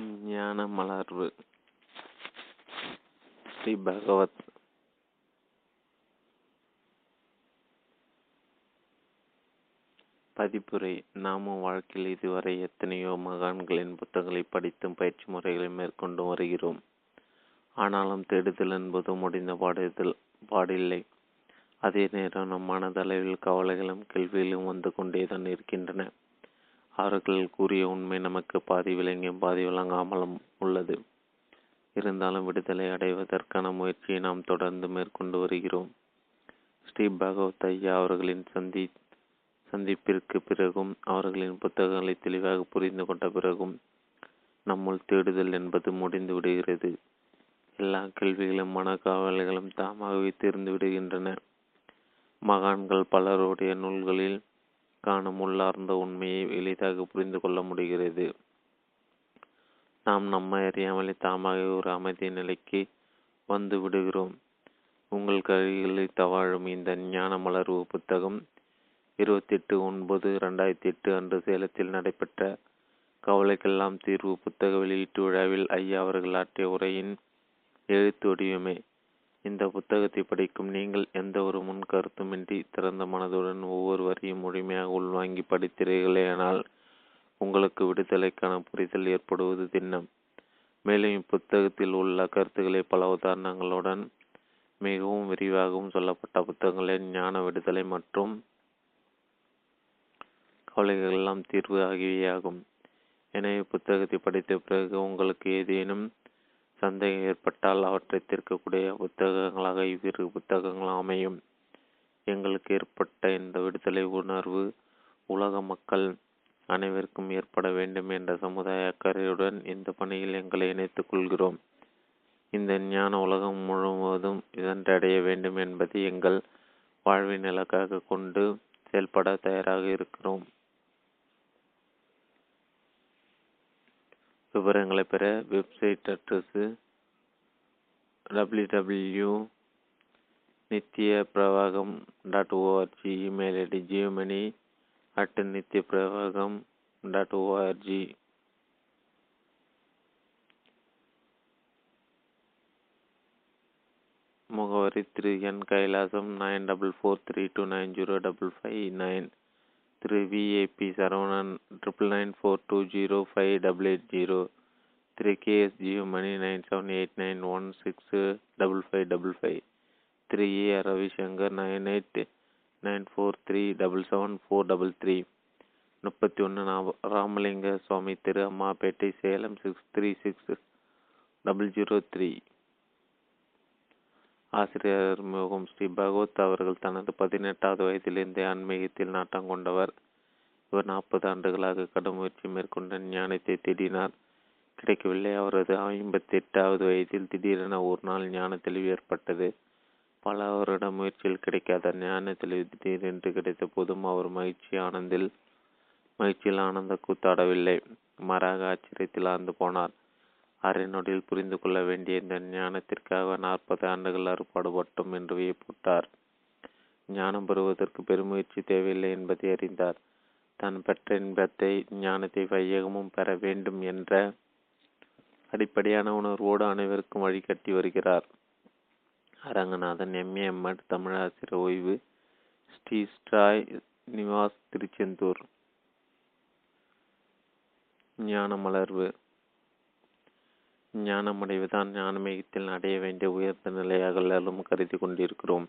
ஞான மலர்வு. ஸ்ரீ பகவத். பதிப்புரை நாமும் வாழ்க்கையில் இதுவரை எத்தனையோ மகான்களின் புத்தகங்களை படித்தும் பயிற்சி முறைகளை மேற்கொண்டு வருகிறோம். ஆனாலும் தேடுதல் என்பது முடிந்த பாடுதல் பாடில்லை. அதே நேரம் நம் மனதளவில் கவலைகளும் கேள்விகளும் வந்து கொண்டேதான் இருக்கின்றன. அவர்கள் கூறிய உண்மை நமக்கு பாதி விளங்கியும் பாதி விளங்காமலும் உள்ளது. இருந்தாலும் விடுதலை அடைவதற்கான முயற்சியை நாம் தொடர்ந்து மேற்கொண்டு வருகிறோம். ஸ்ரீ பகவத் ஐயா அவர்களின் சந்தி சந்திப்பிற்கு பிறகும் அவர்களின் புத்தகங்களை தெளிவாக புரிந்து கொண்ட பிறகும் நம்முள் தேடுதல் என்பது முடிந்து விடுகிறது. எல்லா கேள்விகளும் மனக்காவல்களும் தாமாகவே தீர்ந்து விடுகின்றன. மகான்கள் பலருடைய நூல்களில் காணும் உள்ளார்ந்த உண்மையை எளிதாக புரிந்து கொள்ள முடிகிறது. நாம் நம்மை அறியாமலே தாமாக ஒரு அமைதி நிலைக்கு வந்து விடுகிறோம். உங்கள் கைகளில் தவாழும் இந்த ஞான மலர்வு புத்தகம் இருபத்தி எட்டு ஒன்பது ரெண்டாயிரத்தி எட்டு அன்று சேலத்தில் நடைபெற்ற கவலைக்கெல்லாம் தீர்வு புத்தக வெளியீட்டு விழாவில் ஐயா அவர்கள் ஆற்றிய உரையின் எழுத்து வடிவமே. இந்த புத்தகத்தை படிக்கும் நீங்கள் எந்த ஒரு முன் கருத்துமின்றி திறந்த மனதுடன் ஒவ்வொரு வரியும் முழுமையாக உள்வாங்கி படித்தீர்களேயானால் உங்களுக்கு விடுதலைக்கான புரிதல் ஏற்படுவது திண்ணம். மேலும் இப்புத்தகத்தில் உள்ள கருத்துக்களை பல உதாரணங்களுடன் மிகவும் விரிவாகவும் சொல்லப்பட்ட புத்தகங்களின் ஞான விடுதலை மற்றும் கவலைகள் எல்லாம் தீர்வு ஆகியவையாகும். எனவே புத்தகத்தை படித்த பிறகு உங்களுக்கு ஏதேனும் சந்தேகம் ஏற்பட்டால் அவற்றை தீர்க்கக்கூடிய புத்தகங்களாக இவ்விரு புத்தகங்கள் அமையும். எங்களுக்கு ஏற்பட்ட இந்த விடுதலை உணர்வு உலக மக்கள் அனைவருக்கும் ஏற்பட வேண்டும் என்ற சமுதாய அக்கறையுடன் இந்த பணியில் எங்களை இணைத்துக் கொள்கிறோம். இந்த ஞான உலகம் முழுவதும் இதன்றடைய வேண்டும் என்பதை எங்கள் வாழ்வின் இலக்காக கொண்டு செயல்பட தயாராக இருக்கிறோம். விவரங்களை பெற website address W W Nithya Pravagam dot ORG email ID Jeyamani at Nithya Pravagam dot ORG முகவரி Thiru N Kailasam nine double four three two nine zero double five nine Thiru VAP Saravanan triple nine four two zero five double eight zero Thiru KS Jeyamani nine seven eight nine one six double five double five Thiru A Ravishankar nine eight nine four three double seven four double three முப்பத்தி ஒன்று Ramalinga Swami Thiru Ammapettai Salem six three six double zero three ஆசிரியர் முகம் ஸ்ரீ பகவத் அவர்கள் தனது பதினெட்டாவது வயதிலிருந்தே ஆன்மீகத்தில் நாட்டம் கொண்டவர். இவர் நாற்பது ஆண்டுகளாக கடும் முயற்சி மேற்கொண்ட ஞானத்தை தேடினார். கிடைக்கவில்லை அவரது ஐம்பத்தி எட்டாவது வயதில் திடீரென ஒரு நாள் ஞான தெளிவு ஏற்பட்டது. பல வருட முயற்சியில் கிடைக்காத ஞான தெளிவு திடீரென்று கிடைத்த போதும் அவர் மகிழ்ச்சி ஆனந்தில் மகிழ்ச்சியில் ஆனந்த கூத்தாடவில்லை. மாறாக ஆச்சரியத்தில் ஆழ்ந்து போனார். அரை நொடியில் புரிந்து கொள்ள வேண்டிய இந்த ஞானத்திற்காக நாற்பது ஆண்டுகள் அறுபாடுபட்டோம் என்று வியப்புட்டார். ஞானம் பெறுவதற்கு பெருமுயற்சி தேவையில்லை என்பதை அறிந்தார். தான் பெற்ற இன்பத்தை ஞானத்தை வையகமும் பெற வேண்டும் என்ற அடிப்படையான உணர்வோடு அனைவருக்கும் வழிகட்டி வருகிறார். அரங்கநாதன் எம்ஏ எம்எட் தமிழாசிரியர் ஓய்வு ஸ்ரீ ஸ்டாய் நிவாஸ் திருச்செந்தூர். ஞான மலர்வு ஞானமடைவுதான் ஆன்மீகத்தில் அடைய வேண்டிய உயர்ந்த நிலையாக எல்லாரும் கருதி கொண்டிருக்கிறோம்.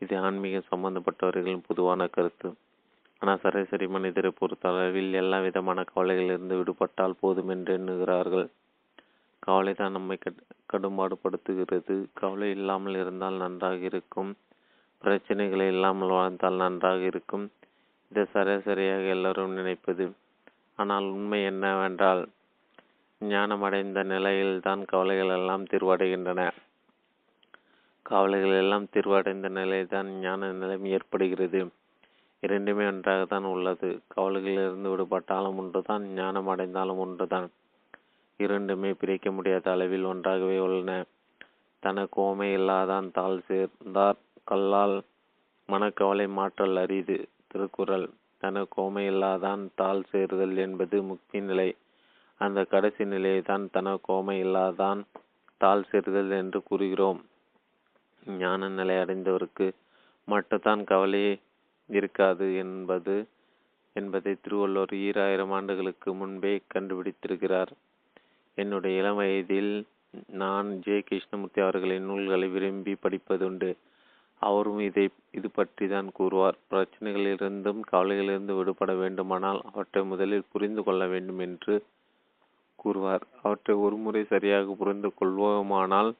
இது ஆன்மீகம் சம்பந்தப்பட்டவர்களின் பொதுவான கருத்து. ஆனால் சராசரி மனிதரை பொறுத்தளவில் எல்லா விதமான கவலைகளிலிருந்து விடுபட்டால் போதும் என்று எண்ணுகிறார்கள். கவலை தான் நம்மை கடும்பாடுபடுத்துகிறது. கவலை இல்லாமல் இருந்தால் நன்றாக இருக்கும். பிரச்சனைகளை இல்லாமல் வாழ்ந்தால் நன்றாக இருக்கும். இதை சராசரியாக எல்லாரும் நினைப்பது. ஆனால் உண்மை என்னவென்றால் ஞானமடைந்த நிலையில்தான் கவலைகள் எல்லாம் தீர்வடைகின்றன. கவலைகள் எல்லாம் தீர்வடைந்த நிலையில்தான் ஞான நிலைமை ஏற்படுகிறது. இரண்டுமே ஒன்றாகத்தான் உள்ளது. கவலைகளிலிருந்து விடுபட்டாலும் ஒன்றுதான் ஞானம் அடைந்தாலும் ஒன்றுதான். இரண்டுமே பிரிக்க முடியாத அளவில் ஒன்றாகவே உள்ளன. தனக்கு ஓமை இல்லாதான் தாள் சேர்ந்தார். கல்லால் மனக்கவலை மாற்றல் அரிது. திருக்குறள் தனக்கு ஓமை இல்லாதான் தாள் சேருதல் என்பது முக்தி நிலை. அந்த கடைசி நிலையை தான் தன கோமை இல்லாதான் தாழ் செறுதல் என்று கூறுகிறோம். ஞான நிலை அடைந்தவருக்கு மட்டும்தான் கவலையே இருக்காது என்பது என்பதை திருவள்ளுவர் ஈராயிரம் ஆண்டுகளுக்கு முன்பே கண்டுபிடித்திருக்கிறார். என்னுடைய இளம் வயதில் நான் ஜே. கிருஷ்ணமூர்த்தி அவர்களின் நூல்களை விரும்பி படிப்பதுண்டு. அவரும் இதை இது பற்றி தான் கூறுவார். பிரச்சனைகளிலிருந்தும் கவலைகளிலிருந்து விடுபட வேண்டுமானால் அவற்றை முதலில் புரிந்து கொள்ள வேண்டும் என்று கூறுவார். அவற்றை ஒருமுறை சரியாக புரிந்து கொள்வோமானால்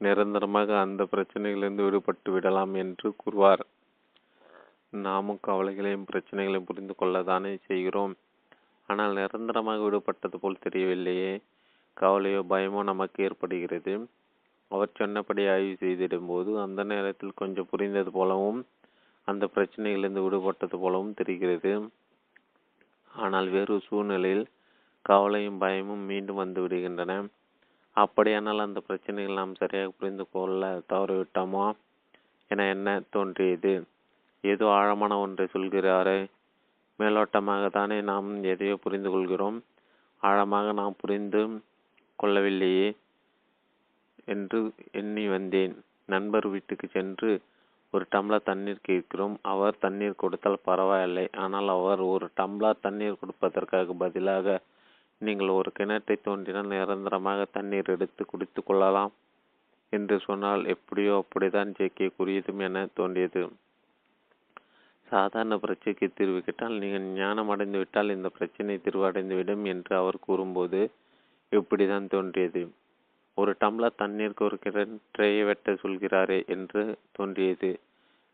நிரந்தரமாக அந்த பிரச்சனைகளிலிருந்து விடுபட்டு விடலாம் என்று கூறுவார். நாமும் கவலைகளையும் பிரச்சனைகளையும் புரிந்து கொள்ளத்தானே செய்கிறோம். ஆனால் நிரந்தரமாக விடுபட்டது போல் தெரியவில்லையே. கவலையோ பயமோ நமக்கு ஏற்படுகிறது. அவர் சொன்னபடி ஆய்வு செய்திடும்போது அந்த நேரத்தில் கொஞ்சம் புரிந்தது போலவும் அந்த பிரச்சனைகளிலிருந்து விடுபட்டது போலவும் தெரிகிறது. ஆனால் வேறு சூழ்நிலையில் கவலையும் பயமும் மீண்டும் வந்து விடுகின்றன. அப்படியானால் அந்த பிரச்சனைகள் நாம் சரியாக புரிந்து கொள்ள தவறிவிட்டோமா? என என்ன தோன்றியது? ஏதோ ஆழமான ஒன்றை சொல்கிறாரே. மேலோட்டமாக தானே நாம் எதையோ புரிந்து கொள்கிறோம். ஆழமாக நாம் புரிந்து கொள்ளவில்லையே என்று எண்ணி வந்தேன். நண்பர் வீட்டுக்கு சென்று ஒரு டம்ளர் தண்ணீர் கேட்கிறோம். அவர் தண்ணீர் கொடுத்தால் பரவாயில்லை. ஆனால் அவர் ஒரு டம்ளர் தண்ணீர் கொடுப்பதற்காக பதிலாக நீங்கள் ஒரு கிணற்றை தோண்டினால் நிரந்தரமாக தண்ணீர் எடுத்து குடித்து கொள்ளலாம் என்று சொன்னால் எப்படியோ அப்படிதான் ஜேகே கூறியதும் என தோன்றியது. சாதாரண பிரச்சனைக்கு தீர்வு கேட்டால் நீங்கள் ஞானம் அடைந்து விட்டால் இந்த பிரச்சனை தீர்வடைந்துவிடும் என்று அவர் கூறும்போது இப்படிதான் தோன்றியது. ஒரு டம்ளர் தண்ணீருக்கு ஒரு கிணற்றையை வெட்ட சொல்கிறாரே என்று தோன்றியது.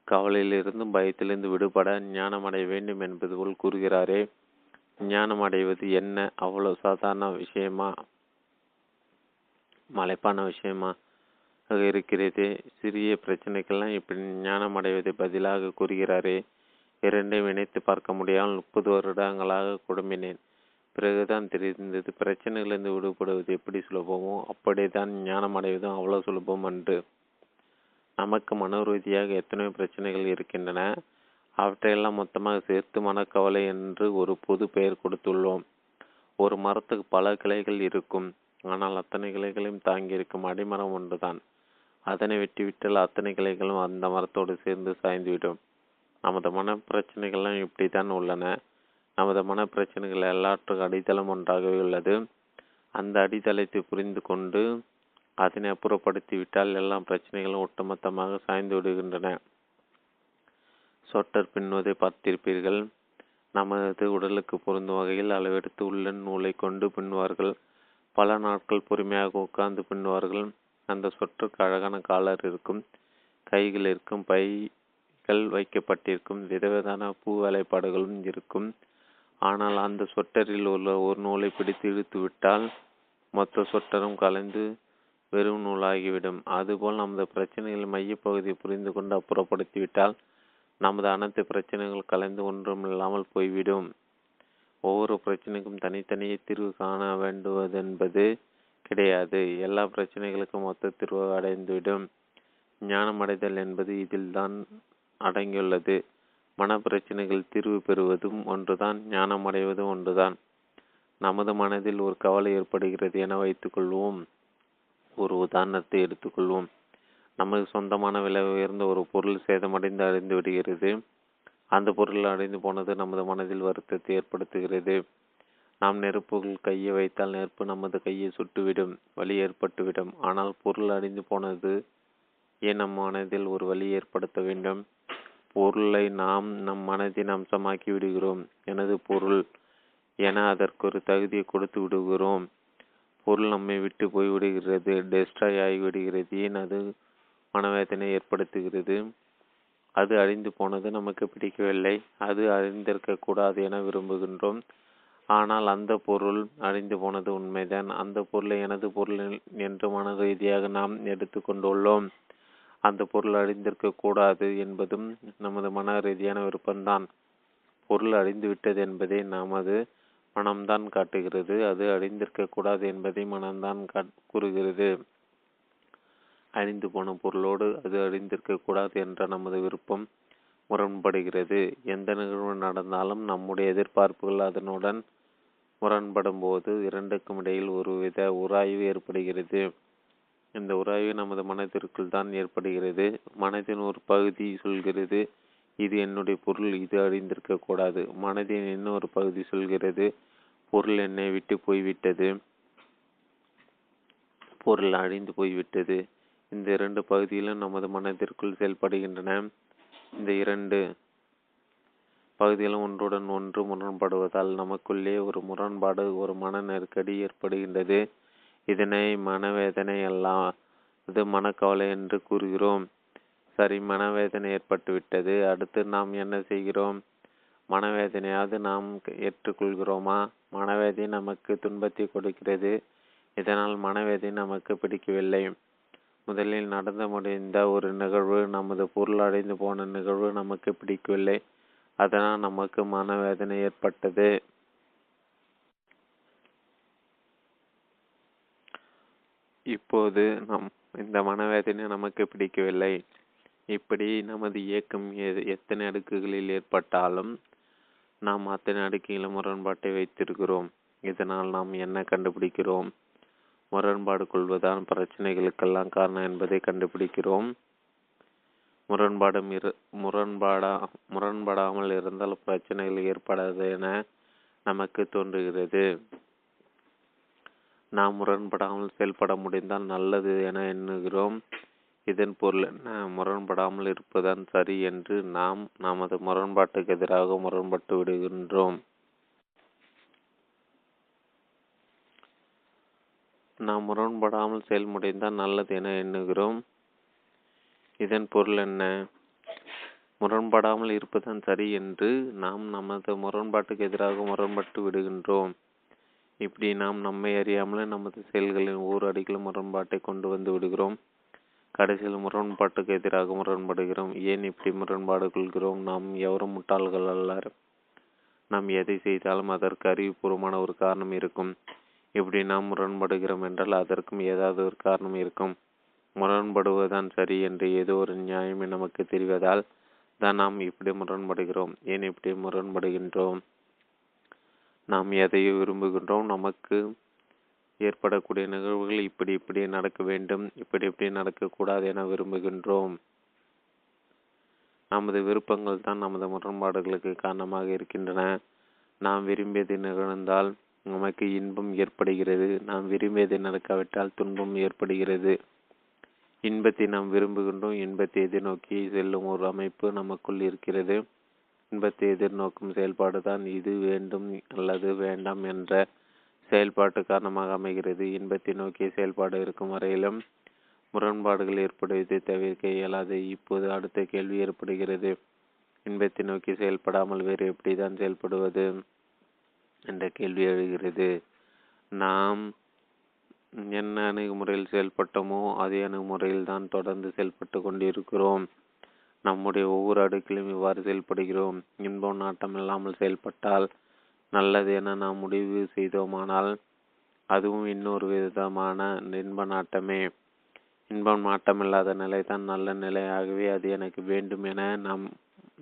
கவலையிலிருந்தும் பயத்திலிருந்து விடுபட ஞானம் அடைய வேண்டும் என்பது போல் கூறுகிறாரே. ஞானம் அடைவது என்ன? அவ்வளவு சாதாரண விஷயமா? மலைப்பான விஷயமா? இருக்கிறது. சிறிய பிரச்சனைக்கெல்லாம் இப்படி ஞானம் அடைவதை பதிலாக கூறுகிறாரே. இரண்டையும் இணைத்து பார்க்க முடியாமல் முப்பது வருடங்களாக குடும்பினேன். பிறகுதான் தெரிந்தது பிரச்சனைகளிலிருந்து விடுபடுவது எப்படி சுலபமோ அப்படித்தான் ஞானம் அடைவதும் அவ்வளோ சுலபம் அன்று நமக்கு மனோரீதியாக எத்தனையோ பிரச்சனைகள் இருக்கின்றன. அவற்றையெல்லாம் மொத்தமாக சேர்த்து மனக்கவலை என்று ஒரு பொது பெயர் கொடுத்துள்ளோம். ஒரு மரத்துக்கு பல கிளைகள் இருக்கும். ஆனால் அத்தனை கிளைகளையும் தாங்கியிருக்கும் அடிமரம் ஒன்றுதான். அதனை வெட்டிவிட்டால் அத்தனை கிளைகளும் அந்த மரத்தோடு சேர்ந்து சாய்ந்துவிடும். நமது மன பிரச்சனைகள்லாம் இப்படித்தான் உள்ளன. நமது மன பிரச்சனைகள் எல்லாற்றுக்கும் அடித்தளம் ஒன்றாகவே உள்ளது. அந்த அடித்தளத்தை புரிந்து கொண்டு அதனை அப்புறப்படுத்திவிட்டால் எல்லா பிரச்சனைகளும் ஒட்டுமொத்தமாக சாய்ந்து விடுகின்றன. சொட்டர் பின்னுவதை பார்த்திருப்பீர்கள். நமது உடலுக்கு பொருந்தும் வகையில் அளவெடுத்து உள்ள நூலை கொண்டு பின்னுவார்கள். பல நாட்கள் பொறுமையாக உட்கார்ந்து பின்னுவார்கள். அந்த சொற்றுக்கு அழகான காலர் இருக்கும் கைகள் இருக்கும் பைகள் வைக்கப்பட்டிருக்கும் விதவிதான பூ வேலைப்பாடுகளும் இருக்கும். ஆனால் அந்த சொட்டரில் உள்ள ஒரு நூலை பிடித்து இழுத்து விட்டால் மொத்த சொட்டரும் கலைந்து வெறும் நூலாகிவிடும். அதுபோல் நமது பிரச்சனைகளின் மையப்பகுதியை புரிந்து கொண்டு அப்புறப்படுத்திவிட்டால் நமது அனைத்து பிரச்சனைகள் கலைந்து ஒன்றும் இல்லாமல் போய்விடும். ஒவ்வொரு பிரச்சனைக்கும் தனித்தனியே தீர்வு காண வேண்டுவதென்பது கிடையாது. எல்லா பிரச்சனைகளுக்கும் மொத்த தீர்வு அடைந்துவிடும். ஞானம் அடைதல் என்பது இதில் தான் அடங்கியுள்ளது. மன பிரச்சனைகள் தீர்வு பெறுவதும் ஒன்றுதான் ஞானம் அடைவதும் ஒன்றுதான். நமது மனதில் ஒரு கவலை ஏற்படுகிறது என வைத்துக்கொள்வோம். ஒரு உதாரணத்தை எடுத்துக்கொள்வோம். நமது சொந்தமான விலை உயர்ந்த ஒரு பொருள் சேதமடைந்து அடைந்து விடுகிறது. அந்த பொருள் அடைந்து போனது நமது மனதில் வருத்தத்தை ஏற்படுத்துகிறது. நாம் நெருப்புகள் கையை வைத்தால் நெருப்பு நமது கையை சுட்டுவிடும் வலி ஏற்பட்டுவிடும். ஆனால் பொருள் அடைந்து போனது ஏன் நம் மனதில் ஒரு வலி ஏற்படுத்த வேண்டும். பொருளை நாம் நம் மனதின் அம்சமாக்கி விடுகிறோம். எனது பொருள் என அதற்கு ஒரு தகுதியை கொடுத்து விடுகிறோம். பொருள் நம்மை விட்டு போய்விடுகிறது டெஸ்ட்ராய் ஆகிவிடுகிறது. ஏன் அது மனவேதனை ஏற்படுத்துகிறது. அது அழிந்து போனது நமக்கு பிடிக்கவில்லை. அது அழிந்திருக்க கூடாது என விரும்புகின்றோம். ஆனால் அந்த பொருள் அழிந்து போனது உண்மைதான். அந்த பொருளை எனது பொருள் என்று மன ரீதியாக நாம் எடுத்துக்கொண்டுள்ளோம் அந்த பொருள் அழிந்திருக்க கூடாது என்பதும் நமது மன ரீதியான விருப்பம்தான். பொருள் அழிந்து விட்டது என்பதை நமது மனம்தான் காட்டுகிறது. அது அழிந்திருக்க கூடாது என்பதை மனம்தான் கூறுகிறது. அழிந்து போன பொருளோடு அது அழிந்திருக்கக்கூடாது என்ற நமது விருப்பம் முரண்படுகிறது. எந்த நிகழ்வு நடந்தாலும் நம்முடைய எதிர்பார்ப்புகள் அதனுடன் முரண்படும் போது இரண்டுக்கும் இடையில் ஒருவித உராய்வு ஏற்படுகிறது. இந்த உராய்வு நமது மனதிற்குள் தான் ஏற்படுகிறது. மனதின் ஒரு பகுதி சொல்கிறது இது என்னுடைய பொருள் இது அழிந்திருக்க கூடாது. மனதின் இன்னொரு பகுதி சொல்கிறது பொருள் என்னை விட்டு போய்விட்டது. பொருள் அழிந்து போய்விட்டது. இந்த இரண்டு பகுதிகளும் நமது மனதிற்குள் செயல்படுகின்றன. இந்த இரண்டு பகுதிகளும் ஒன்றுடன் ஒன்று முரண்படுவதால் நமக்குள்ளே ஒரு முரண்பாடு ஒரு மன நெருக்கடி ஏற்படுகின்றது. இதனை மனவேதனை அல்லாது மனக்கவலை என்று கூறுகிறோம். சரி மனவேதனை ஏற்பட்டுவிட்டது. அடுத்து நாம் என்ன செய்கிறோம்? மனவேதனையாவது நாம் ஏற்றுக்கொள்கிறோமா? மனவேதனை நமக்கு துன்பத்தை கொடுக்கிறது. இதனால் மனவேதனை நமக்கு பிடிக்கவில்லை. முதலில் நடந்து முடிந்த ஒரு நிகழ்வு நமது பொருள் அடைந்து போன நிகழ்வு நமக்கு பிடிக்கவில்லை. அதனால் நமக்கு மனவேதனை ஏற்பட்டது. இப்போது நம் இந்த மனவேதனை நமக்கு பிடிக்கவில்லை. இப்படி நமது இயக்கம் எத்தனை அடுக்குகளில் ஏற்பட்டாலும் நாம் அத்தனை அடுக்குகளும் முரண்பாட்டை வைத்திருக்கிறோம். இதனால் நாம் என்ன கண்டுபிடிக்கிறோம்? முரண்பாடு கொள்வதால் பிரச்சனைகளுக்கெல்லாம் காரணம் என்பதை கண்டுபிடிக்கிறோம். முரண்பாடும் இரு முரண்பாடா முரண்படாமல் இருந்தால் பிரச்சனைகள் ஏற்படாது என நமக்கு தோன்றுகிறது. நாம் முரண்படாமல் செயல்பட முடிந்தால் நல்லது என எண்ணுகிறோம். இதன் பொருள் என்ன? முரண்படாமல் இருப்பதுதான் சரி என்று நாம் நமது முரண்பாட்டுக்கு எதிராக முரண்பட்டு விடுகின்றோம். நாம் முரண்படாமல் செயல்முடைந்தால் நல்லது என எண்ணுகிறோம். இதன் பொருள் என்ன? முரண்படாமல் இருப்பதுதான் சரி என்று நாம் நமது முரண்பாட்டுக்கு எதிராக முரண்பட்டு விடுகின்றோம். இப்படி நாம் நம்மை அறியாமலே நமது செயல்களின் ஒவ்வொரு அடிகளும் முரண்பாட்டை கொண்டு வந்து விடுகிறோம். கடைசியில் முரண்பாட்டுக்கு எதிராக முரண்படுகிறோம். ஏன் இப்படி முரண்பாடு கொள்கிறோம்? நாம் எவரும் முட்டாள்கள் அல்லர். நாம் எதை செய்தாலும் அதற்கு அறிவுபூர்வமான ஒரு காரணம் இருக்கும். இப்படி நாம் முரண்படுகிறோம் என்றால் அதற்கும் ஏதாவது ஒரு காரணம் இருக்கும். முரண்படுவதுதான் சரி என்று ஏதோ ஒரு நியாயம் நமக்கு தெரிவதால் தான் நாம் இப்படி முரண்படுகிறோம். ஏன் இப்படி முரண்படுகின்றோம்? நாம் எதையோ விரும்புகின்றோம். நமக்கு ஏற்படக்கூடிய நிகழ்வுகள் இப்படி இப்படி நடக்க வேண்டும் இப்படி இப்படி நடக்கக்கூடாது என விரும்புகின்றோம். நமது விருப்பங்கள் தான் நமது முரண்பாடுகளுக்கு காரணமாக இருக்கின்றன. நாம் விரும்பியது நிகழ்ந்தால் நமக்கு இன்பம் ஏற்படுகிறது. நாம் விரும்பியது நடக்காவிட்டால் துன்பம் ஏற்படுகிறது. இன்பத்தை நாம் விரும்புகின்றோம். இன்பத்தை எதிர்நோக்கி செல்லும் ஒரு அமைப்பு நமக்குள் இருக்கிறது. இன்பத்தை எதிர்நோக்கும் செயல்பாடு தான் இது. வேண்டும் அல்லது வேண்டாம் என்ற செயல்பாட்டு காரணமாக அமைகிறது. இன்பத்தை நோக்கிய செயல்பாடு இருக்கும் வரையிலும் முரண்பாடுகள் ஏற்படுவதை தவிர்க்க இயலாது. இப்போது அடுத்த கேள்வி ஏற்படுகிறது. இன்பத்தை நோக்கி செயல்படாமல் வேறு எப்படி தான் செயல்படுவது? என்ற கேள்வி எழுகிறது. நாம் என்ன அணுகுமுறையில் செயல்பட்டோமோ அதே அணுகுமுறையில் தான் தொடர்ந்து செயல்பட்டு கொண்டிருக்கிறோம். நம்முடைய ஒவ்வொரு அடுக்கிலும் இவ்வாறு செயல்படுகிறோம். இன்பம் நாட்டம் இல்லாமல் செயல்பட்டால் நல்லது என நாம் முடிவு செய்தோமானால் அதுவும் இன்னொரு விதமான இன்ப நாட்டமே. இன்பம் நாட்டமில்லாத நிலை தான் நல்ல நிலையாகவே அது எனக்கு வேண்டும் என நாம்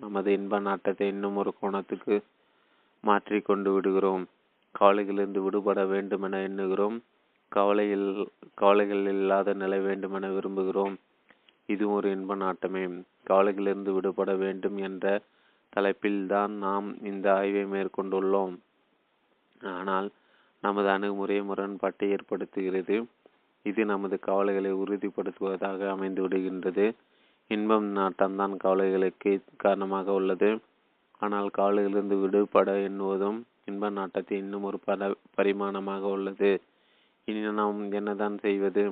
நமது இன்ப நாட்டத்தை இன்னும் ஒரு கோணத்துக்கு மாற்றி கொண்டு விடுகிறோம். கவலைகளிலிருந்து விடுபட வேண்டுமென எண்ணுகிறோம். கவலையில் கவலைகள் இல்லாத நிலை வேண்டுமென விரும்புகிறோம். இது ஒரு இன்ப நாட்டமே. கவலைகளிலிருந்து விடுபட வேண்டும் என்ற தலைப்பில்தான் நாம் இந்த ஆய்வை மேற்கொண்டுள்ளோம். ஆனால் நமது அணுகுமுறை முரண்பாட்டை ஏற்படுத்துகிறது. இது நமது கவலைகளை உறுதிப்படுத்துவதாக அமைந்து விடுகின்றது இன்பம் நாட்டம்தான் கவலைகளுக்கு காரணமாக உள்ளது. ஆனால் காலிலிருந்து விடுபட எண்ணுவதும் இன்ப நாட்டத்தை இன்னும் ஒரு பல பரிமாணமாக உள்ளது. இனி நாம் என்னதான் செய்வது?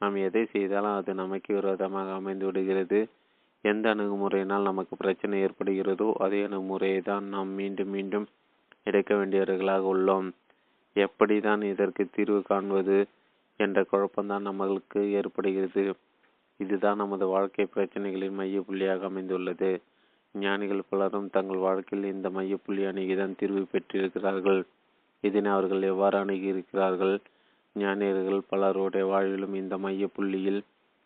நாம் எதை செய்தாலும் அது நமக்கு விரோதமாக அமைந்து விடுகிறது. எந்த அணுகுமுறையினால் நமக்கு பிரச்சனை ஏற்படுகிறதோ அதே அணுகுமுறையை தான் நாம் மீண்டும் மீண்டும் எடுக்க வேண்டியவர்களாக உள்ளோம். எப்படிதான் இதற்கு தீர்வு காண்பது என்ற குழப்பம்தான் நம்மளுக்கு ஏற்படுகிறது. இதுதான் நமது வாழ்க்கை பிரச்சனைகளின் மைய புள்ளியாக அமைந்துள்ளது. ஞானிகள் பலரும் தங்கள் வாழ்க்கையில் இந்த மையப்புள்ளி புள்ளி அணுகிதான் தீர்வு பெற்றிருக்கிறார்கள். இதனை அவர்கள் எவ்வாறு அணுகியிருக்கிறார்கள்? ஞானியர்கள் பலருடைய வாழ்விலும் இந்த மையப்புள்ளியில்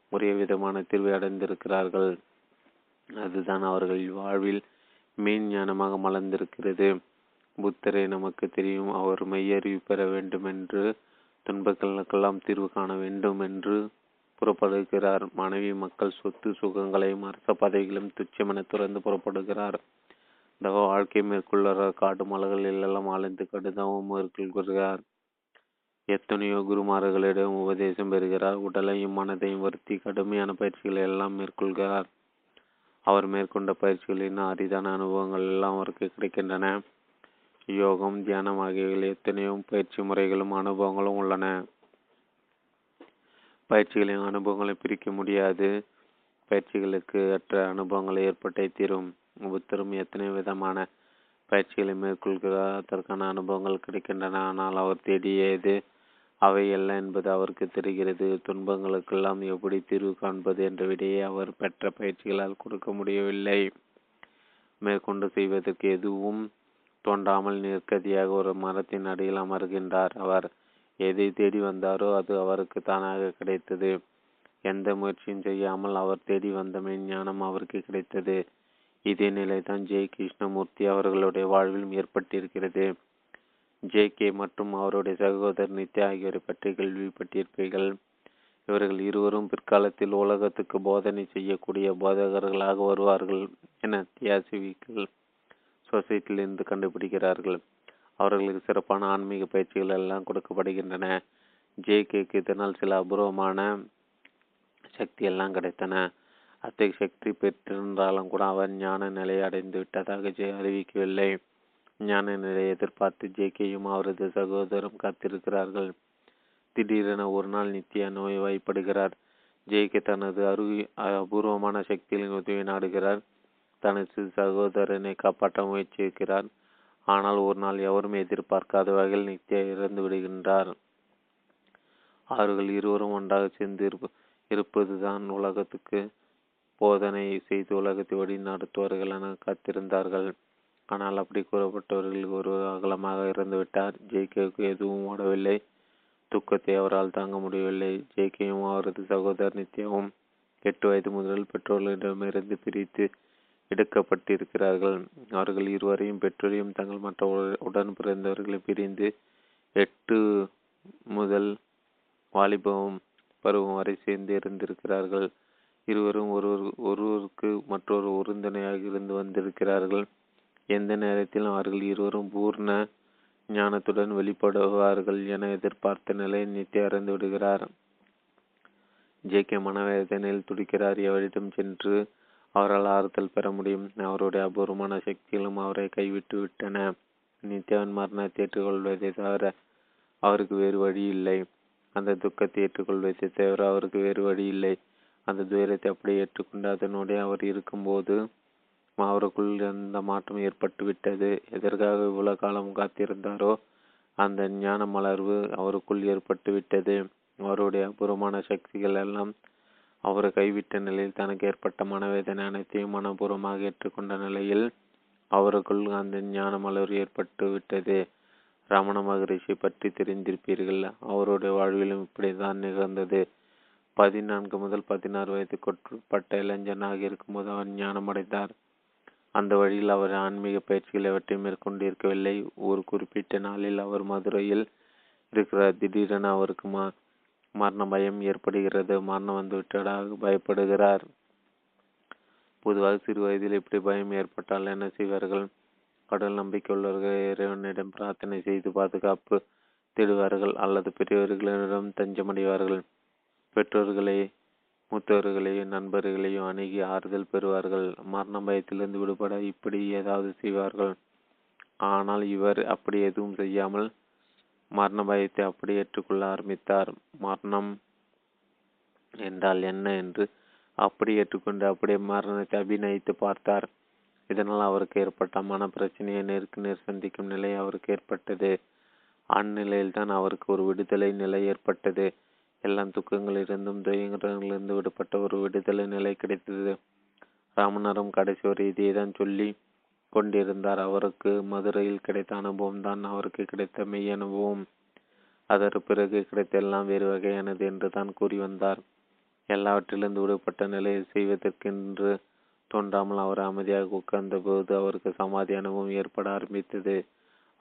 ஒரே விதமான தீர்வை அடைந்திருக்கிறார்கள். அதுதான் அவர்கள் வாழ்வில் மெயின் ஞானமாக மலர்ந்திருக்கிறது. புத்தரை நமக்கு தெரியும் அவர் மெய்யறிவு பெற வேண்டும் என்று துன்பங்களுக்கெல்லாம் தீர்வு காண வேண்டும் என்று புறப்படுகிறார். மனைவி மக்கள் சொத்து சுகங்களையும் அரச பதவிகளும் துச்சமென துறந்து புறப்படுகிறார். இந்த வாழ்க்கை மேற்கொள்ளார் காட்டு மலர்கள் எல்லாம் அலைந்து கடுதாவும் மேற்கொள்கிறார் எத்தனையோ குருமார்களிடம் உபதேசம் பெறுகிறார். உடலையும் மனதையும் வருத்தி கடுமையான பயிற்சிகளை எல்லாம் மேற்கொள்கிறார். அவர் மேற்கொண்ட பயிற்சிகளின் அரிதான அனுபவங்கள் எல்லாம் அவருக்கு கிடைக்கின்றன. யோகம் தியானம் ஆகியவைகள் எத்தனையோ பயிற்சி முறைகளும் அனுபவங்களும் உள்ளன. பயிற்சிகளின் அனுபவங்களை பிரிக்க முடியாது. பயிற்சிகளுக்கு அற்ற அனுபவங்கள் ஏற்பட்டே தீரும். புத்தரும் எத்தனை விதமான பயிற்சிகளை மேற்கொள்கிறார் அதற்கான அனுபவங்கள் கிடைக்கின்றன. ஆனால் அவர் தேடியது அவை அல்ல என்பது அவருக்கு தெரிகிறது. துன்பங்களுக்கெல்லாம் எப்படி தீர்வு காண்பது என்ற விடையை அவர் பெற்ற பயிற்சிகளால் கொடுக்க முடியவில்லை. மேற்கொண்டு செய்வதற்கு எதுவும் தோன்றாமல் நிற்கதியாக ஒரு மரத்தின் அடியில் அமர்கின்றார். அவர் எதை தேடி வந்தாரோ அது அவருக்கு தானாக கிடைத்தது. எந்த முயற்சியும் செய்யாமல் அவர் தேடி வந்த மெய்ஞானம் அவருக்கு கிடைத்தது. இதே நிலைதான் ஜெய் கிருஷ்ணமூர்த்தி அவர்களுடைய வாழ்விலும் ஏற்பட்டிருக்கிறது. ஜே. கே. மற்றும் அவருடைய சகோதரர் நித்யா ஆகியோரை பற்றி கேள்விப்பட்டிருப்பீர்கள். இவர்கள் இருவரும் பிற்காலத்தில் உலகத்துக்கு போதனை செய்யக்கூடிய போதகர்களாக வருவார்கள் என தியாசிவிகள் சொசைட்டியிலிருந்து கண்டுபிடிக்கிறார்கள். அவர்களுக்கு சிறப்பான ஆன்மீக பயிற்சிகள் எல்லாம் கொடுக்கப்படுகின்றன. ஜே கேக்கு இதனால் சில அபூர்வமான சக்தி எல்லாம் கிடைத்தன. அத்தகைய சக்தி பெற்றிருந்தாலும் கூட அவர் ஞான நிலையை அடைந்து விட்டதாக ஜெய அறிவிக்கவில்லை. ஞான நிலையை எதிர்பார்த்து ஜேகேயும் அவரது சகோதரரும் காத்திருக்கிறார்கள். திடீரென ஒரு நாள் நித்யா நோய்வாய்ப்படுகிறார் ஜெய்கே தனது அரு அபூர்வமான சக்திகளின் உதவி நாடுகிறார். தனது சகோதரனை காப்பாற்ற முயற்சிக்கிறார். ஆனால் ஒரு நாள் எவரும் எதிர்பார்க்காத வகையில் நித்யா இறந்து விடுகின்றார். அவர்கள் இருவரும் ஒன்றாக சேர்ந்து இருப்பதுதான் உலகத்துக்கு போதனை. செய்து உலகத்தை வழி நடத்துவார்கள் என காத்திருந்தார்கள். ஆனால் அப்படி கூறப்பட்டவர்கள் ஒரு அகலமாக இறந்துவிட்டார் ஜேகேவுக்கு எதுவும் ஓடவில்லை. துக்கத்தை அவரால் தாங்க முடியவில்லை. ஜேகேயும் அவரது சகோதரர் நித்யாவும் எட்டு வயது முதல் பெற்றோர்களிடமிருந்து பிரித்து எடுக்கப்பட்டிருக்கிறார்கள். அவர்கள் இருவரையும் பெற்றோரையும் தங்கள் மற்ற உடன் பிறந்தவர்களை பிரிந்து எட்டு முதல் வாலிபம் பருவம் வரை சேர்ந்து இருந்திருக்கிறார்கள். இருவரும் ஒருவர் ஒருவருக்கு மற்றொரு உறுதுணையாக இருந்து வந்திருக்கிறார்கள். எந்த நேரத்திலும் அவர்கள் இருவரும் பூர்ண ஞானத்துடன் வெளிப்படுவார்கள் என எதிர்பார்த்த நிலையை நித்திய அறிந்து விடுகிறார். ஜே கே மனவேதனையில் துடிக்கிறார். எவரிடம் சென்று அவரால் ஆறுதல் பெற முடியும். அவருடைய அபூர்வமான சக்திகளும் அவரை கைவிட்டு விட்டன. நித்யாவின் மரணத்தை ஏற்றுக்கொள்வதை தவிர அவருக்கு வேறு வழி இல்லை. அந்த துக்கத்தை ஏற்றுக்கொள்வதை தவிர அவருக்கு வேறு வழி இல்லை. அந்த துயரத்தை அப்படியே ஏற்றுக்கொண்டு அதனுடைய அவர் இருக்கும்போது அவருக்குள் அந்த மாற்றம் ஏற்பட்டு விட்டது எதற்காக இவ்வளவு காலம் காத்திருந்தாரோ அந்த ஞான மலர்வு அவருக்குள் ஏற்பட்டு விட்டது அவருடைய அபூர்வமான சக்திகள் எல்லாம் அவரை கைவிட்ட நிலையில் தனக்கு ஏற்பட்ட மனவேதனை அனைத்தையும் மனப்பூர்வமாக ஏற்றுக்கொண்ட நிலையில் அவருக்குள் அந்த ஞான மலர்வு ஏற்பட்டு விட்டது. ரமண மகரிஷி பற்றி தெரிந்திருப்பீர்கள். அவருடைய வாழ்விலும் இப்படிதான் நிகழ்ந்தது. பதினான்கு முதல் பதினாறு வயதுக்குட்பட்ட இளைஞனாக இருக்கும்போது அவர் ஞானம் அடைந்தார். அந்த வழியில் அவர் ஆன்மீக பயிற்சிகள் எவற்றையும் மேற்கொண்டிருக்கவில்லை. ஒரு குறிப்பிட்ட நாளில் அவர் மதுரையில் இருக்கிறார். திடீரென அவருக்கு மா மரண பயம் ஏற்படுகிறது. மரணம் வந்துவிட்டதாக பயப்படுகிறார். பொதுவாக சிறு வயதில் இப்படி பயம் ஏற்பட்டால் என்ன செய்வார்கள்? கடல் நம்பிக்கை உள்ளவர்கள் இறைவனிடம் பிரார்த்தனை செய்து பாதுகாப்பு தேடுவார்கள் அல்லது பெரியவர்களிடம் தஞ்சமடைவார்கள். பெற்றோர்களை மூத்தவர்களையும் நண்பர்களையும் அணுகி ஆறுதல் பெறுவார்கள். மரண பயத்திலிருந்து விடுபட இப்படி ஏதாவது செய்வார்கள். ஆனால் இவர் அப்படி எதுவும் செய்யாமல் மரண பயத்தை அப்படி ஏற்றுக்கொள்ள ஆரம்பித்தார். மரணம் என்றால் என்ன என்று அப்படி ஏற்றுக்கொண்டு அப்படியே மரணத்தை அபிநயித்து பார்த்தார். இதனால் அவருக்கு ஏற்பட்ட மன பிரச்சனையை நேருக்கு நேர் சந்திக்கும் நிலை அவருக்கு ஏற்பட்டது. அந்நிலையில்தான் அவருக்கு ஒரு விடுதலை நிலை ஏற்பட்டது. எல்லாம் துக்கங்களிலிருந்தும் துயங்களிலிருந்து விடுபட்ட ஒரு விடுதலை நிலை கிடைத்தது. ராமனரும் கடைசி ஒரு இதையேதான் சொல்லி கொண்டிருந்தார். அவருக்கு மதுரையில் கிடைத்த அனுபவம் தான் அவருக்கு கிடைத்த மெய் அனுபவம். அதற்கு பிறகு கிடைத்த எல்லாம் வேறு வகையானது என்று தான் கூறி வந்தார். எல்லாவற்றிலிருந்து விடுபட்ட நிலையை செய்வதற்கென்று தோன்றாமல் அவர் அமைதியாக உட்கார்ந்த போது அவருக்கு சமாதி அனுபவம் ஏற்பட ஆரம்பித்தது.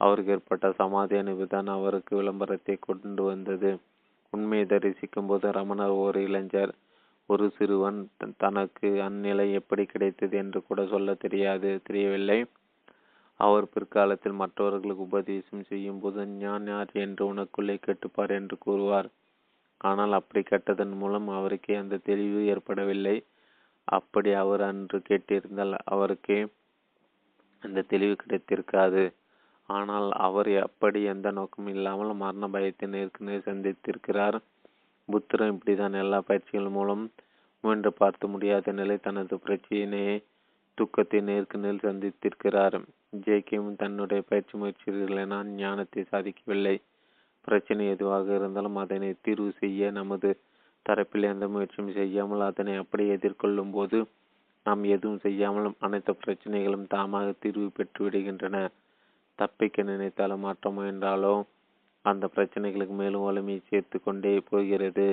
அவருக்கு ஏற்பட்ட சமாதி அணிவுதான் அவருக்கு விளம்பரத்தை கொண்டு வந்தது. உண்மையை தரிசிக்கும் போது ரமணர் ஒரு இளைஞர் ஒரு சிறுவன் தனக்கு அந்நிலை எப்படி கிடைத்தது என்று கூட சொல்ல தெரியாது தெரியவில்லை. அவர் பிற்காலத்தில் மற்றவர்களுக்கு உபதேசம் செய்யும் போது ஞான் யார் என்று உனக்குள்ளே கேட்டுப்பார் என்று கூறுவார். ஆனால் அப்படி கேட்டதன் மூலம் அவருக்கே அந்த தெளிவு ஏற்படவில்லை. அப்படி அவர் அன்று கேட்டிருந்தால் அவருக்கே அந்த தெளிவு கிடைத்திருக்காது. ஆனால் அவர் அப்படி எந்த நோக்கமும் இல்லாமல் மரண பயத்தை நேருக்கு நேர் சந்தித்திருக்கிறார். புத்தரும் இப்படிதான் எல்லா பயிற்சிகள் மூலம் முயன்று பார்த்து முடியாத நிலை தனது பிரச்சனையை துக்கத்தை நேருக்கு நேர் சந்தித்திருக்கிறார். ஜேகேவும் தன்னுடைய பயிற்சி முயற்சிகளினால் நான் ஞானத்தை சாதிக்கவில்லை. பிரச்சனை எதுவாக இருந்தாலும் அதனை தீர்வு செய்ய நமது தரப்பில் எந்த முயற்சியும் செய்யாமல் அதனை அப்படி எதிர்கொள்ளும் போது நாம் எதுவும் செய்யாமல் அனைத்து பிரச்சனைகளும் தாமாக தீர்வு பெற்று விடுகின்றன. தப்பிக்க நினைத்தாலும் மாற்ற முயன்றாலோ அந்த பிரச்சனைகளுக்கு மேலும் வலிமையை சேர்த்து கொண்டே போகிறது.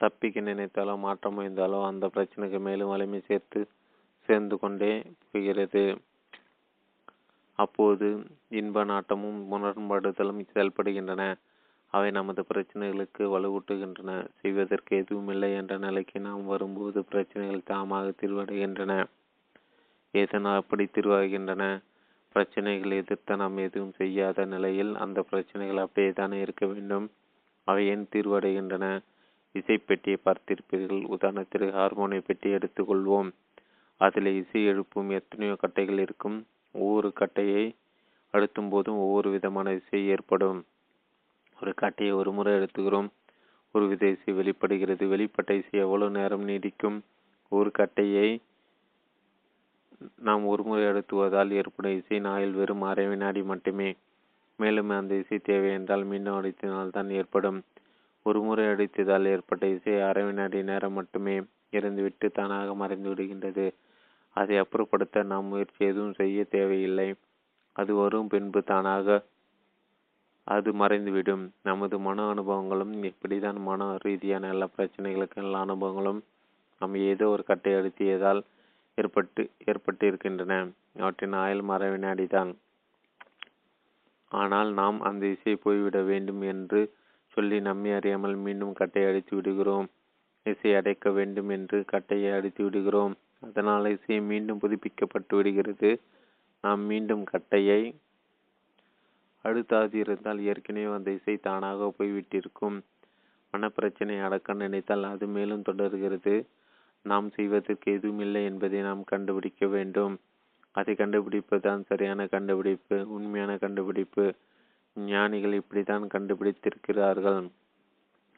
தப்பிக்க நினைத்தாலோ மாற்ற முயன்றாலோ அந்த பிரச்சனைக்கு மேலும் வலிமை சேர்த்து சேர்ந்து கொண்டே போகிறது. அப்போது இன்ப நாட்டமும் முரண்பாடுதலும் செயல்படுகின்றன. அவை நமது பிரச்சனைகளுக்கு வலுவூட்டுகின்றன. செய்வதற்கு எதுவும் இல்லை என்ற நிலைக்கு நாம் வரும்போது பிரச்சனைகள் தாமாக தீர்வடைகின்றன. எதனால் அப்படி தீர்வாகின்றன? பிரச்சனைகள் எதிர்த்து நாம் எதுவும் செய்யாத நிலையில் அந்த பிரச்சனைகள் அப்படியே தானே இருக்க வேண்டும்? அவை ஏன் தீர்வடைகின்றன? இசைப்பெட்டியை பார்த்திருப்பீர்கள். உதாரணத்திற்கு ஹார்மோனிய பெட்டி எடுத்துக்கொள்வோம். அதில் இசை எழுப்பும் எத்தனையோ கட்டைகள் இருக்கும். ஒவ்வொரு கட்டையை அழுத்தும் போதும் ஒவ்வொரு விதமான இசை ஏற்படும். ஒரு கட்டையை ஒரு முறை எடுத்துக்கிறோம் ஒரு வித இசை வெளிப்படுகிறது. வெளிப்பட்ட இசை எவ்வளவு நேரம் நீடிக்கும்? ஒரு கட்டையை நாம் ஒருமுறை அழுத்துவதால் ஏற்படும் இசை நாயில் வெறும் அரை வினாடி மட்டுமே. மேலும் அந்த இசை தேவை என்றால் மீண்டும் அடித்தினால் தான் ஏற்படும். ஒரு முறை அடித்ததால் ஏற்பட்ட இசை அரை வினாடி நேரம் மட்டுமே இருந்துவிட்டு தானாக மறைந்து விடுகின்றது. அதை அப்புறப்படுத்த நாம் முயற்சி எதுவும் செய்ய தேவையில்லை. அது வரும் பின்பு தானாக அது மறைந்துவிடும். நமது மன அனுபவங்களும் இப்படிதான் மன ரீதியான எல்லா பிரச்சனைகளுக்கும் எல்லா அனுபவங்களும் நாம் ஏதோ ஒரு கட்டை அழுத்தியதால் ஏற்பட்டு ஏற்பட்டு இருக்கின்றன அவற்றின் ஆயுள் மர வினாடிதான் ஆனால் நாம் அந்த இசை போய்விட வேண்டும் என்று சொல்லி நம்மை அறியாமல் மீண்டும் கட்டை அடித்து விடுகிறோம். இசை அடைக்க வேண்டும் என்று கட்டையை அடித்து விடுகிறோம். அதனால் இசை மீண்டும் புதுப்பிக்கப்பட்டு விடுகிறது. நாம் மீண்டும் கட்டையை அழுத்தாது இருந்தால் ஏற்கனவே அந்த இசை தானாக போய்விட்டிருக்கும். மனப்பிரச்சனை அடக்க நினைத்தால் அது மேலும் தொடர்கிறது. நாம் செய்வதற்கு எதுவும் இல்லை என்பதை நாம் கண்டுபிடிக்க வேண்டும். அதை கண்டுபிடிப்பதுதான் சரியான கண்டுபிடிப்பு. உண்மையான கண்டுபிடிப்பு. ஞானிகள் இப்படித்தான் கண்டுபிடித்திருக்கிறார்கள்.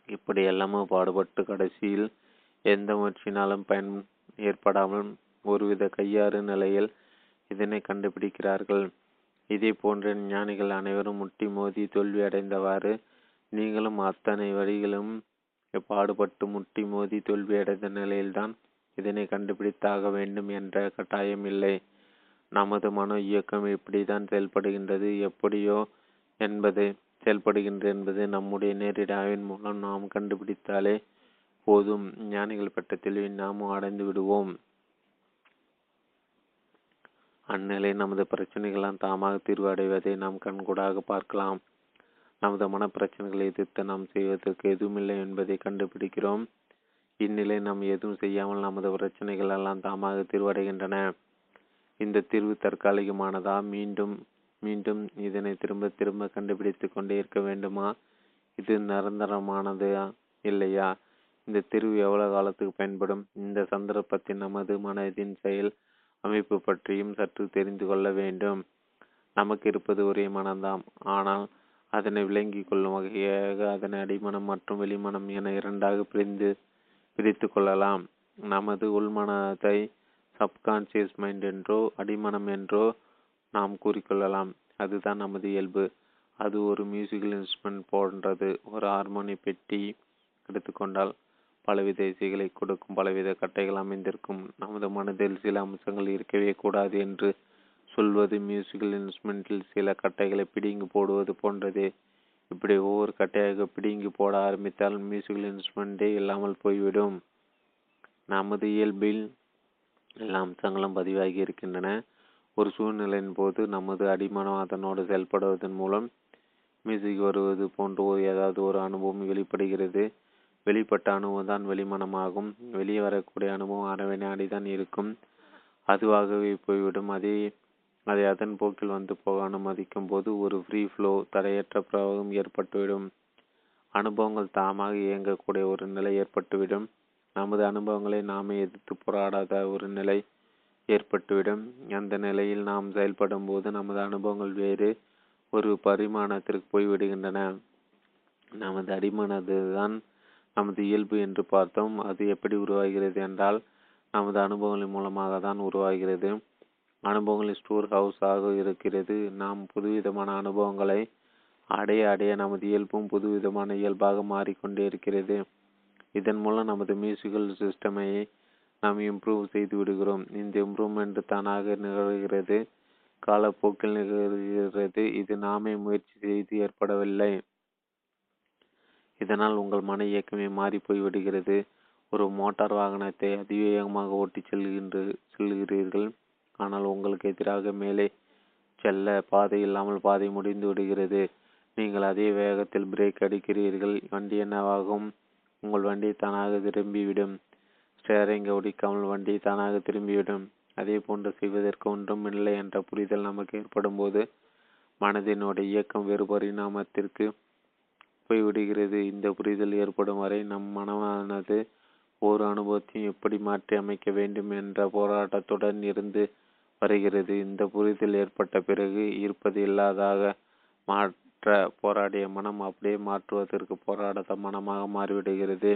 இப்படி எல்லாமோ பாடுபட்டு கடைசியில் எந்த முயற்சினாலும் பயன் ஏற்படாமல் ஒருவித கையாறு நிலையில் இதனை கண்டுபிடிக்கிறார்கள். இதே போன்ற ஞானிகள் அனைவரும் முட்டி மோதி தோல்வி அடைந்தவாறு நீங்களும் அத்தனை வழிகளும் பாடுபட்டு முட்டி மோதி தோல்வியடைந்த நிலையில்தான் இதனை கண்டுபிடித்தாக வேண்டும் என்ற கட்டாயம் இல்லை. நமது மனோ இயக்கம் இப்படிதான் செயல்படுகின்றது எப்படியோ என்பது செயல்படுகின்றது என்பது நம்முடைய நேரடி ஆய்வின் மூலம் நாம் கண்டுபிடித்தாலே போதும். ஞானிகள் பெற்ற தெளிவை நாமும் அடைந்து விடுவோம். அந்நிலை நமது பிரச்சனைகளால் தாமாக தீர்வு அடைவதை நாம் கண்கூடாக பார்க்கலாம். நமது மனப்பிரச்சனைகளை எதிர்த்து நாம் செய்வதற்கு எதுவுமில்லை என்பதை கண்டுபிடிக்கிறோம். இந்நிலை நாம் எதுவும் செய்யாமல் நமது பிரச்சனைகள் எல்லாம் தாமாக தீர்வடைகின்றன. இந்த தீர்வு தற்காலிகமானதா? மீண்டும் மீண்டும் இதனை திரும்ப திரும்ப கண்டுபிடித்து கொண்டே இருக்க வேண்டுமா? இது நிரந்தரமானது? இல்லையா? இந்த தீர்வு எவ்வளவு காலத்துக்கு பயன்படும்? இந்த சந்தர்ப்பத்தின் நமது மனதின் செயல் அமைப்பு பற்றியும் சற்று தெரிந்து கொள்ள வேண்டும். நமக்கு இருப்பது ஒரே மனம்தான். ஆனால் அதனை விளங்கிக் கொள்ளும் வகையாக அதனை அடிமனம் மற்றும் வெளிமனம் என இரண்டாக பிரிந்து பிரித்து கொள்ளலாம். நமது உள்மனதை சப்கான்சியஸ் மைண்ட் என்றோ அடிமனம் என்றோ நாம் கூறிக்கொள்ளலாம். அதுதான் நமது இயல்பு. அது ஒரு மியூசிக்கல் இன்ஸ்ட்ருமெண்ட் போன்றது. ஒரு ஹார்மோனி பெட்டி எடுத்துக்கொண்டால் பலவித இசைகளை கொடுக்கும் பலவித கட்டைகள் அமைந்திருக்கும். நமது மனதில் சில அம்சங்கள் இருக்கவே கூடாது என்று சொல்வது மியூசிக்கல் இன்ஸ்ட்ருமெண்ட்டில் சில கட்டைகளை பிடிங்கி போடுவது போன்றது. இப்படி ஒவ்வொரு கட்டையாக பிடிங்கி போட ஆரம்பித்தால் மியூசிக்கல் இன்ஸ்ட்ருமெண்ட்டே இல்லாமல் போய்விடும். நமது இயல்பில் எல்லா அம்சங்களும் பதிவாகி இருக்கின்றன. ஒரு சூழ்நிலையின் போது நமது அடிமனம் அதனோடு செயல்படுவதன் மூலம் மியூசிக் வருவது போன்ற ஒரு ஏதாவது ஒரு அனுபவம் வெளிப்படுகிறது. வெளிப்பட்ட அனுபவம் தான் வெளிமனமாகும். வெளியே வரக்கூடிய அனுபவம் அறவை இருக்கும். அதுவாகவே போய்விடும். அதே அதை அதன் போக்கில் வந்து போக அனுமதிக்கும் போது ஒரு ஃப்ரீ ஃப்ளோ தடையற்ற பிரவாகம் ஏற்பட்டுவிடும். அனுபவங்கள் தாமாக இயங்கக்கூடிய ஒரு நிலை ஏற்பட்டுவிடும். நமது அனுபவங்களை நாமே எதிர்த்து போராடாத ஒரு நிலை ஏற்பட்டுவிடும். அந்த நிலையில் நாம் செயல்படும் போது நமது அனுபவங்கள் வேறு ஒரு பரிமாணத்திற்கு போய்விடுகின்றன. நமது அடிமனது தான் நமது இயல்பு என்று பார்த்தோம். அது எப்படி உருவாகிறது என்றால் நமது அனுபவங்களின் மூலமாக தான் உருவாகிறது. அனுபவங்களின் ஸ்டோர் ஹவுஸ் இருக்கிறது. நாம் புதுவிதமான அனுபவங்களை அடைய அடைய நமது இயல்பும் புதுவிதமான இயல்பாக மாறிக்கொண்டே இருக்கிறது. இதன் மூலம் நமது மியூசிக்கல் சிஸ்டமை நாம் இம்ப்ரூவ் செய்து விடுகிறோம். இந்த இம்ப்ரூவ்மெண்ட் தானாக நிகழ்கிறது. காலப்போக்கில் நிகழ்கிறது. இது நாமே முயற்சி செய்து ஏற்படவில்லை. இதனால் உங்கள் மன இயக்கமே மாறி போய்விடுகிறது ஒரு மோட்டார் வாகனத்தை அதிவேகமாக ஓட்டி செல்கின்ற செல்கிறீர்கள். ஆனால் உங்களுக்கு எதிராக மேலே செல்ல பாதை இல்லாமல் பாதை முடிந்து விடுகிறது. நீங்கள் அதே வேகத்தில் பிரேக் அடிக்கிறீர்கள். வண்டி என்னவாகும்? உங்கள் வண்டி தானாக திரும்பிவிடும். ஸ்டேரிங்கை ஒடிக்காமல் வண்டி தானாக திரும்பிவிடும். அதே போன்று செய்வதற்கு ஒன்றும் இல்லை என்ற புரிதல் நமக்கு ஏற்படும் போது மனதினுடைய இயக்கம் வேறு பரிணாமத்திற்கு போய்விடுகிறது. இந்த புரிதல் ஏற்படும் வரை நம் மனமானது ஒரு அனுபவத்தையும் எப்படி மாற்றி அமைக்க வேண்டும் என்ற போராட்டத்துடன் இருந்து வருகிறது. இந்த புரிதல் ஏற்பட்ட பிறகு இருப்பது இல்லாதாக மாற்ற போராடிய மனம் அப்படியே மாற்றுவதற்கு போராடாத மனமாக மாறிவிடுகிறது.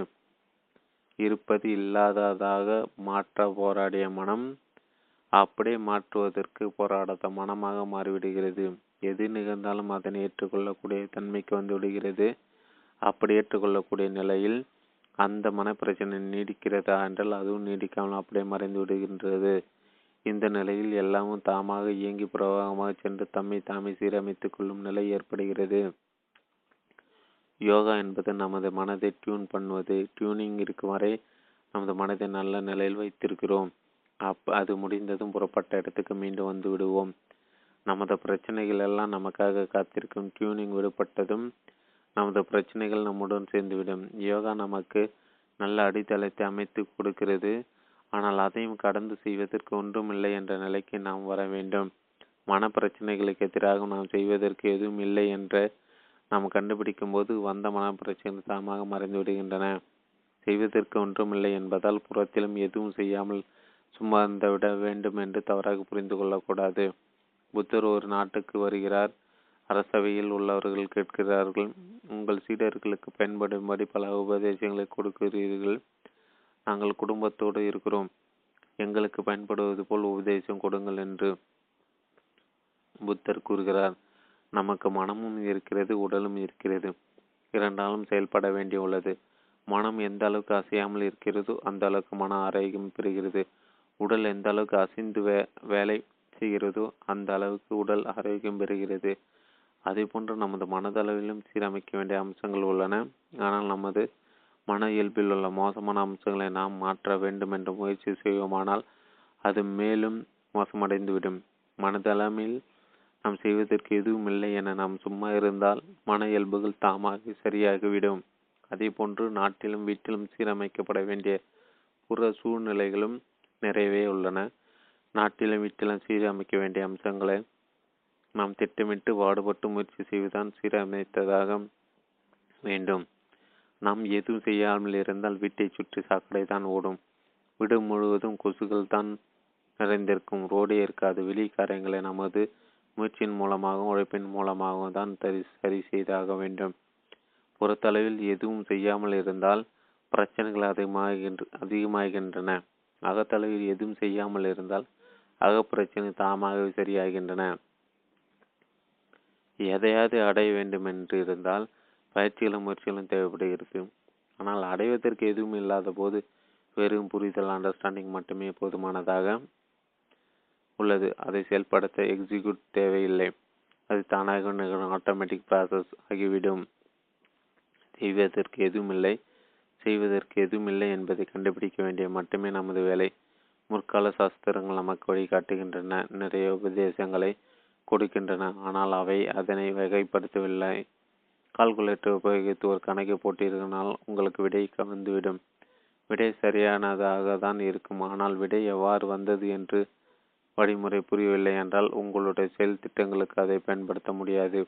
இருப்பது இல்லாததாக மாற்ற போராடிய மனம் அப்படியே மாற்றுவதற்கு போராடாத மனமாக மாறிவிடுகிறது. எது நிகழ்ந்தாலும் அதனை ஏற்றுக்கொள்ளக்கூடிய தன்மைக்கு வந்து விடுகிறது. அப்படி ஏற்றுக்கொள்ளக்கூடிய நிலையில் அந்த மனப்பிரச்சனை நீடிக்கிறதா என்றால் அதுவும் நீடிக்காமல் அப்படியே மறைந்து விடுகின்றது. இந்த நிலையில் எல்லாமும் தாமாக இயங்கி பிரவாகமாக சென்று தம்மை தாமே சீரமைத்துக் கொள்ளும் நிலை ஏற்படுகிறது. யோகா என்பது நமது மனதை டியூன் பண்ணுவது டியூனிங் இருக்கும் வரை நமது மனதை நல்ல நிலையில் வைத்திருக்கிறோம். அப் அது முடிந்ததும் புறப்பட்ட இடத்துக்கு மீண்டும் வந்து விடுவோம். நமது பிரச்சனைகள் எல்லாம் நமக்காக காத்திருக்கும். டியூனிங் விடுபட்டதும் நமது பிரச்சனைகள் நம்முடன் சேர்ந்துவிடும். யோகா நமக்கு நல்ல அடித்தளத்தை அமைத்து கொடுக்கிறது. ஆனால் அதையும் கடந்து செய்வதற்கு ஒன்றுமில்லை என்ற நிலைக்கு நாம் வர வேண்டும். மன பிரச்சனைகளுக்கு எதிராக நாம் செய்வதற்கு எதுவும் இல்லை என்ற நாம் கண்டுபிடிக்கும் போது வந்த மன பிரச்சனைகள் தாமாக மறைந்து விடுகின்றன. செய்வதற்கு ஒன்றுமில்லை என்பதால் புறத்திலும் எதுவும் செய்யாமல் சும்மா விட வேண்டும் என்று தவறாக புரிந்து கொள்ளக்கூடாது. புத்தர் ஒரு நாட்டுக்கு வருகிறார். அரசவையில் உள்ளவர்கள் கேட்கிறார்கள். உங்கள் சீடர்களுக்கு பயன்படும்படி பல உபதேசங்களை கொடுக்கிறீர்கள். நாங்கள் குடும்பத்தோடு இருக்கிறோம். எங்களுக்கு பயன்படுவது போல் உபதேசம் கொடுங்கள் என்று புத்தர் கூறுகிறார். நமக்கு மனமும் இருக்கிறது உடலும் இருக்கிறது. இரண்டாலும் செயல்பட வேண்டியுள்ளது மனம் எந்த அளவுக்கு அசையாமல் இருக்கிறதோ அந்த அளவுக்கு மன ஆரோக்கியம் பெறுகிறது. உடல் எந்த அளவுக்கு அசைந்து வே வேலை செய்கிறதோ அந்த அளவுக்கு உடல் ஆரோக்கியம் பெறுகிறது. அதே போன்று நமது மனதளவிலும் சீரமைக்க வேண்டிய அம்சங்கள் உள்ளன. ஆனால் நமது மன இயல்பில் உள்ள மோசமான அம்சங்களை நாம் மாற்ற வேண்டும் என்று முயற்சி செய்வோமானால் அது மேலும் மோசமடைந்துவிடும். மனதளமில் நாம் செய்வதற்கு எதுவும் இல்லை என நாம் சும்மா இருந்தால் மன இயல்புகள் தாமாக சரியாகிவிடும். அதே போன்று நாட்டிலும் வீட்டிலும் சீரமைக்கப்பட வேண்டிய புற சூழ்நிலைகளும் நிறையவே உள்ளன. நாட்டிலும் வீட்டிலும் சீரமைக்க வேண்டிய அம்சங்களை நாம் திட்டமிட்டு பாடுபட்டு முயற்சி செய்வதுதான் சீரமைத்ததாக வேண்டும். நாம் எதுவும் செய்யாமல் இருந்தால் வீட்டை சுற்றி சாக்கடை தான் ஓடும். வீடு முழுவதும் கொசுகள் தான் நிறைந்திருக்கும். ரோடே இருக்காது. வெளி காரியங்களை நமது முயற்சியின் மூலமாகவும் உழைப்பின் மூலமாகவும் தான் சரி சரி செய்தாக வேண்டும். பொறுத்தளவில் எதுவும் செய்யாமல் இருந்தால் பிரச்சனைகள் அதிகமாகின்ற அதிகமாகின்றன. அகத்தளவில் எதுவும் செய்யாமல் இருந்தால் அகப்பிரச்சனை தாமாகவே சரியாகின்றன. எதையாவது அடைய வேண்டும் என்று இருந்தால் பயிற்சிகளும் முயற்சிகளும் தேவைப்படுகிறது ஆனால் அடைவதற்கு எதுவும் இல்லாத போது வெறும் புரிதல் அண்டர்ஸ்டாண்டிங் மட்டுமே போதுமானதாக உள்ளது. அதை செயல்படுத்த எக்ஸிக்யூட் தேவையில்லை. அது தானாக நிகழும் ஆட்டோமேட்டிக் ப்ராசஸ் ஆகிவிடும். செய்வதற்கு எதுவும் இல்லை. செய்வதற்கு எதுவும் இல்லை என்பதை கண்டுபிடிக்க வேண்டிய மட்டுமே நமது வேலை. முற்கால சாஸ்திரங்கள் நமக்கு வழிகாட்டுகின்றன. நிறைய உபதேசங்களை கொடுக்கின்றன. ஆனால் அவை அதனை வகைப்படுத்தவில்லை. கால்குலேட்டர் உபயோகித்து ஒரு கணக்கை போட்டிருக்கனால் உங்களுக்கு விடை வந்துவிடும் விடை சரியானதாக தான் இருக்கும். ஆனால் விடை எவ்வாறு வந்தது என்று வழிமுறை புரியவில்லை என்றால் உங்களுடைய செயல் திட்டங்களுக்கு அதை பயன்படுத்த முடியாது.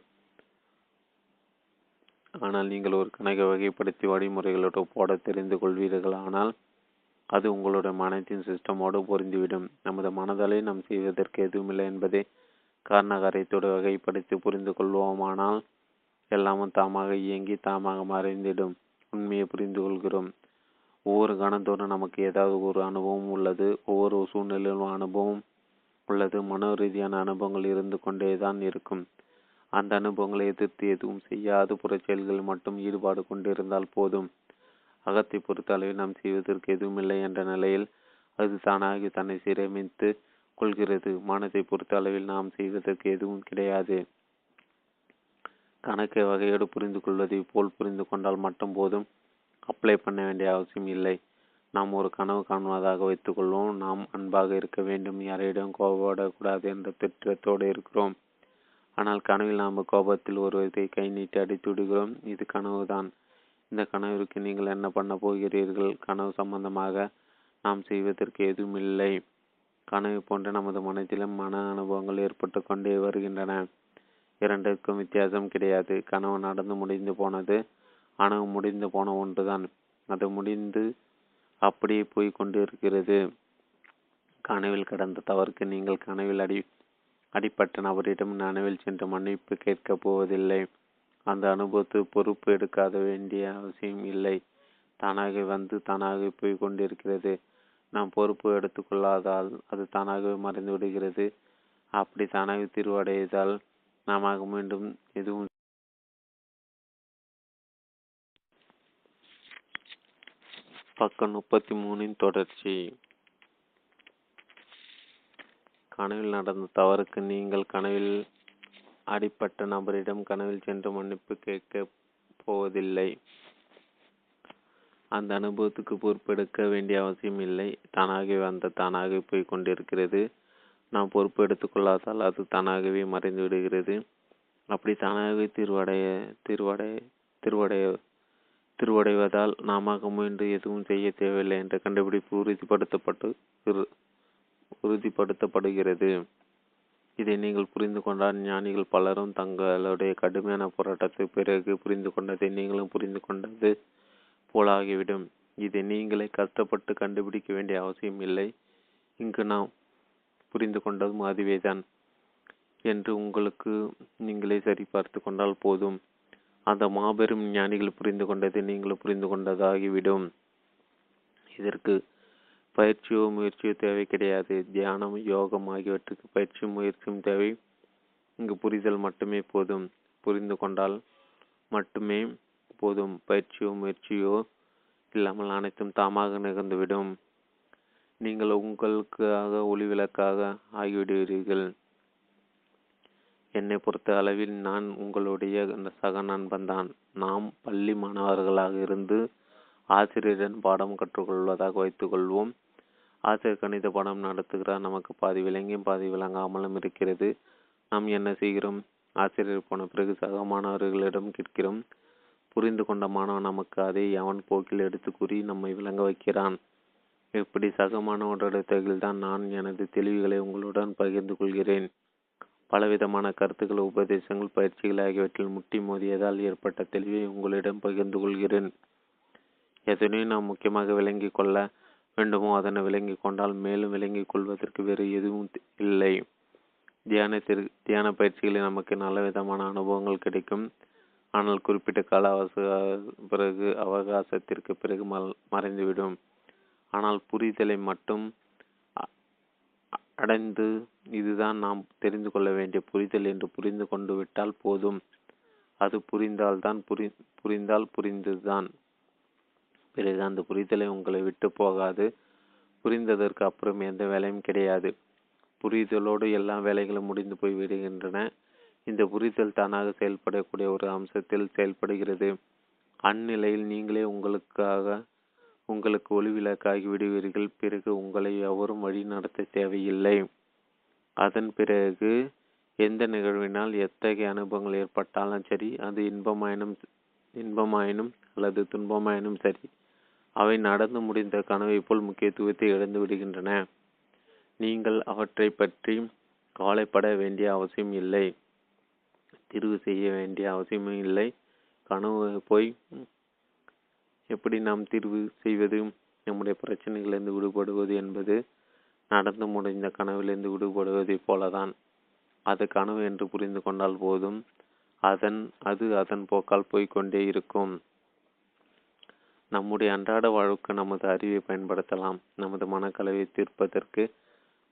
ஆனால் நீங்கள் ஒரு கணக்கை வகைப்படுத்தி வழிமுறைகளோடு போட தெரிந்து கொள்வீர்கள். ஆனால் அது உங்களுடைய மனத்தின் சிஸ்டமோடு பொருந்திவிடும். நமது மனதலை நாம் செய்வதற்கு எதுவுமில்லை என்பதை காரணகாரியத்தோடு வகைப்படுத்தி புரிந்து கொள்வோமானால் எல்லாமும் தாமாக இயங்கி தாமாக மறைந்திடும். உண்மையை புரிந்து கொள்கிறோம் ஒவ்வொரு கணத்தோடும் நமக்கு ஏதாவது ஒரு அனுபவம் உள்ளது. ஒவ்வொரு சூழ்நிலையிலும் அனுபவம் உள்ளது. மனோ ரீதியான அனுபவங்கள் இருந்து கொண்டே தான் இருக்கும். அந்த அனுபவங்களை எதிர்த்து எதுவும் செய்யாது புற மட்டும் ஈடுபாடு கொண்டிருந்தால் போதும். அகத்தை பொறுத்த அளவில் நாம் செய்வதற்கு எதுவுமில்லை என்ற நிலையில் அது தானாகி தன்னை சீரமைத்து கொள்கிறது. மனத்தை பொறுத்த அளவில் நாம் செய்வதற்கு எதுவும் கிடையாது. கணக்கை வகையோடு புரிந்து கொள்வதை போல் புரிந்து கொண்டால் மட்டும் போதும். அப்ளை பண்ண வேண்டிய அவசியம் இல்லை. நாம் ஒரு கனவு காணுவதாக வைத்துக்கொள்வோம் நாம் அன்பாக இருக்க வேண்டும். யாரையிடம் கோபப்படக்கூடாது என்ற திட்டத்தோடு இருக்கிறோம். ஆனால் கனவில் நாம் கோபத்தில் ஒருவரை கை நீட்டி அடித்து விடுகிறோம். இது கனவுதான். இந்த கனவிற்கு நீங்கள் என்ன பண்ண போகிறீர்கள்? கனவு சம்பந்தமாக நாம் செய்வதற்கு எதுவும் இல்லை. கனவு போன்ற நமது மனத்திலும் மன அனுபவங்கள் ஏற்பட்டு கொண்டே வருகின்றன. இரண்டிற்கும் வித்தியாசம் கிடையாது. கனவு நடந்து முடிந்து போனது ஆனால் முடிந்து போன ஒன்றுதான். அது முடிந்து அப்படியே போய் கொண்டிருக்கிறது. கனவில் கடந்த தவறுக்கு நீங்கள் கனவில் அடி அடிப்பட்ட நபரிடம் நனவில் சென்று மன்னிப்பு கேட்கப் போவதில்லை. அந்த அனுபவத்தை பொறுப்பு எடுக்காத வேண்டிய அவசியம் இல்லை. தானாக வந்து தானாக போய் கொண்டிருக்கிறது. நாம் பொறுப்பு எடுத்துக்கொள்ளாதால் அது தானாகவே மறைந்து விடுகிறது. அப்படி தானாக தீர்வடைதால் நாம மீண்டும் எதுவும் பக்கம் முப்பத்தி மூணின் தொடர்ச்சி. கனவில் நடந்த தவறுக்கு நீங்கள் கனவில் அடிப்பட்ட நபரிடம் கனவில் சென்று மன்னிப்பு கேட்க போவதில்லை. அந்த அனுபவத்துக்கு பொறுப்பெடுக்க வேண்டிய அவசியம் இல்லை. தானாகவே வந்த தானாகவே போய் கொண்டிருக்கிறது. நாம் பொறுப்பு எடுத்துக்கொள்ளாதால் அது தானாகவே மறைந்து விடுகிறது. அப்படி தானாகவே திருவடைய தீர்வடைய திருவடைய திருவடைவதால் நாம முயன்று எதுவும் செய்ய தேவையில்லை என்ற கண்டுபிடிப்பு உறுதிப்படுத்தப்பட்டு உறுதிப்படுத்தப்படுகிறது. இதை நீங்கள் புரிந்து கொண்டால் ஞானிகள் பலரும் தங்களுடைய கடுமையான போராட்டத்தை பிறகு புரிந்து கொண்டதை நீங்களும் புரிந்து கொண்டது போலாகிவிடும். இதை நீங்களே கஷ்டப்பட்டு கண்டுபிடிக்க வேண்டிய அவசியம் இல்லை. இங்கு நாம் புரிந்து கொண்டதும் அதுவேதான். என்று உங்களுக்கு நீங்களே சரிபார்த்து கொண்டால் போதும். அந்த மாபெரும் ஞானிகள் புரிந்து கொண்டதை நீங்களும் புரிந்து கொண்டதாகிவிடும் இதற்கு பயிற்சியோ முயற்சியோ தேவை கிடையாது. தியானம் யோகம் ஆகியவற்றுக்கு பயிற்சியும் முயற்சியும் தேவை. இங்கு புரிதல் மட்டுமே போதும். புரிந்து கொண்டால் மட்டுமே போதும். பயிற்சியோ முயற்சியோ இல்லாமல் அனைத்தும் தாமாக நிகழ்ந்துவிடும். நீங்கள் உங்களுக்காக ஒளிவிளக்காக ஆகிவிடுவீர்கள். என்னை பொறுத்த அளவில் நான் உங்களுடைய சக நண்பன்தான் நாம் பள்ளி மாணவர்களாக இருந்து ஆசிரியரிடம் பாடம் கற்றுக்கொள்வதாக வைத்துக்கொள்வோம் ஆசிரியர் கணித பாடம் நடத்துகிறார். நமக்கு பாதி விளங்கியும் பாதி விளங்காமலும் இருக்கிறது. நாம் என்ன செய்கிறோம்? ஆசிரியர் போன பிறகு சக மாணவர்களிடம் கேட்கிறோம். புரிந்து கொண்ட மாணவன் நமக்கு அதை அவன் போக்கில் எடுத்து கூறி நம்மை விளங்க வைக்கிறான். இப்படி சக மாணவனுடைய தான் நான் எனது தெளிவுகளை உங்களுடன் பகிர்ந்து கொள்கிறேன். பலவிதமான கருத்துக்கள் உபதேசங்கள் பயிற்சிகள் ஆகியவற்றில் முட்டி மோதியதால் ஏற்பட்ட தெளிவை உங்களிடம் பகிர்ந்து கொள்கிறேன். எதனையும் நாம் முக்கியமாக விளங்கிக் கொள்ள வேண்டுமோ அதனை விளங்கிக் கொண்டால் மேலும் விளங்கிக் கொள்வதற்கு வேறு எதுவும் இல்லை. தியானத்திற்கு தியான பயிற்சிகளில் நமக்கு நல்ல விதமான அனுபவங்கள் கிடைக்கும். ஆனால் குறிப்பிட்ட கால அவச பிறகு அவகாசத்திற்கு பிறகு மறைந்துவிடும். ஆனால் புரிதலை மட்டும் அடைந்து இதுதான் நாம் தெரிந்து கொள்ள வேண்டிய புரிதல் என்று புரிந்து கொண்டு விட்டால் போதும். அது புரிந்தால்தான் புரி புரிந்தால் புரிந்ததுதான். பிறகு அந்த புரிதலை உங்களை விட்டு போகாது. புரிந்ததற்கு அப்புறம் எந்த வேலையும் கிடையாது. புரிதலோடு எல்லா வேலைகளும் முடிந்து போய் விடுகின்றன. இந்த புரிதல் தானாக செயல்படக்கூடிய ஒரு அம்சத்தில் செயல்படுகிறது. அந்நிலையில் நீங்களே உங்களுக்காக உங்களுக்கு ஒளிவிளக்காகி விடுவீர்கள். பிறகு உங்களை எவரும் வழி நடத்த தேவையில்லை. அதன் பிறகு எந்த நிகழ்வினால் எத்தகைய அனுபவங்கள் ஏற்பட்டாலும் சரி அது இன்பமாயினும் இன்பமாயினும் அல்லது துன்பமாயினும் சரி அவை நடந்து முடிந்த கனவை போல் முக்கியத்துவத்தை இழந்து விடுகின்றன. நீங்கள் அவற்றை பற்றி கவலைப்பட வேண்டிய அவசியம் இல்லை. தீர்வு செய்ய வேண்டிய அவசியமும் இல்லை. கனவு போய் எப்படி நாம் தீர்வு செய்வது நம்முடைய பிரச்சனைகளிலிருந்து விடுபடுவது என்பது நடந்து முடிந்த கனவிலிருந்து விடுபடுவதைப் போலதான். அது கனவு என்று புரிந்து கொண்டால் போதும். அதன் அது அதன் போக்கால் போய்கொண்டே இருக்கும். நம்முடைய அன்றாட வாழ்வுக்கு நமது அறிவை பயன்படுத்தலாம். நமது மனக்கலவை தீர்ப்பதற்கு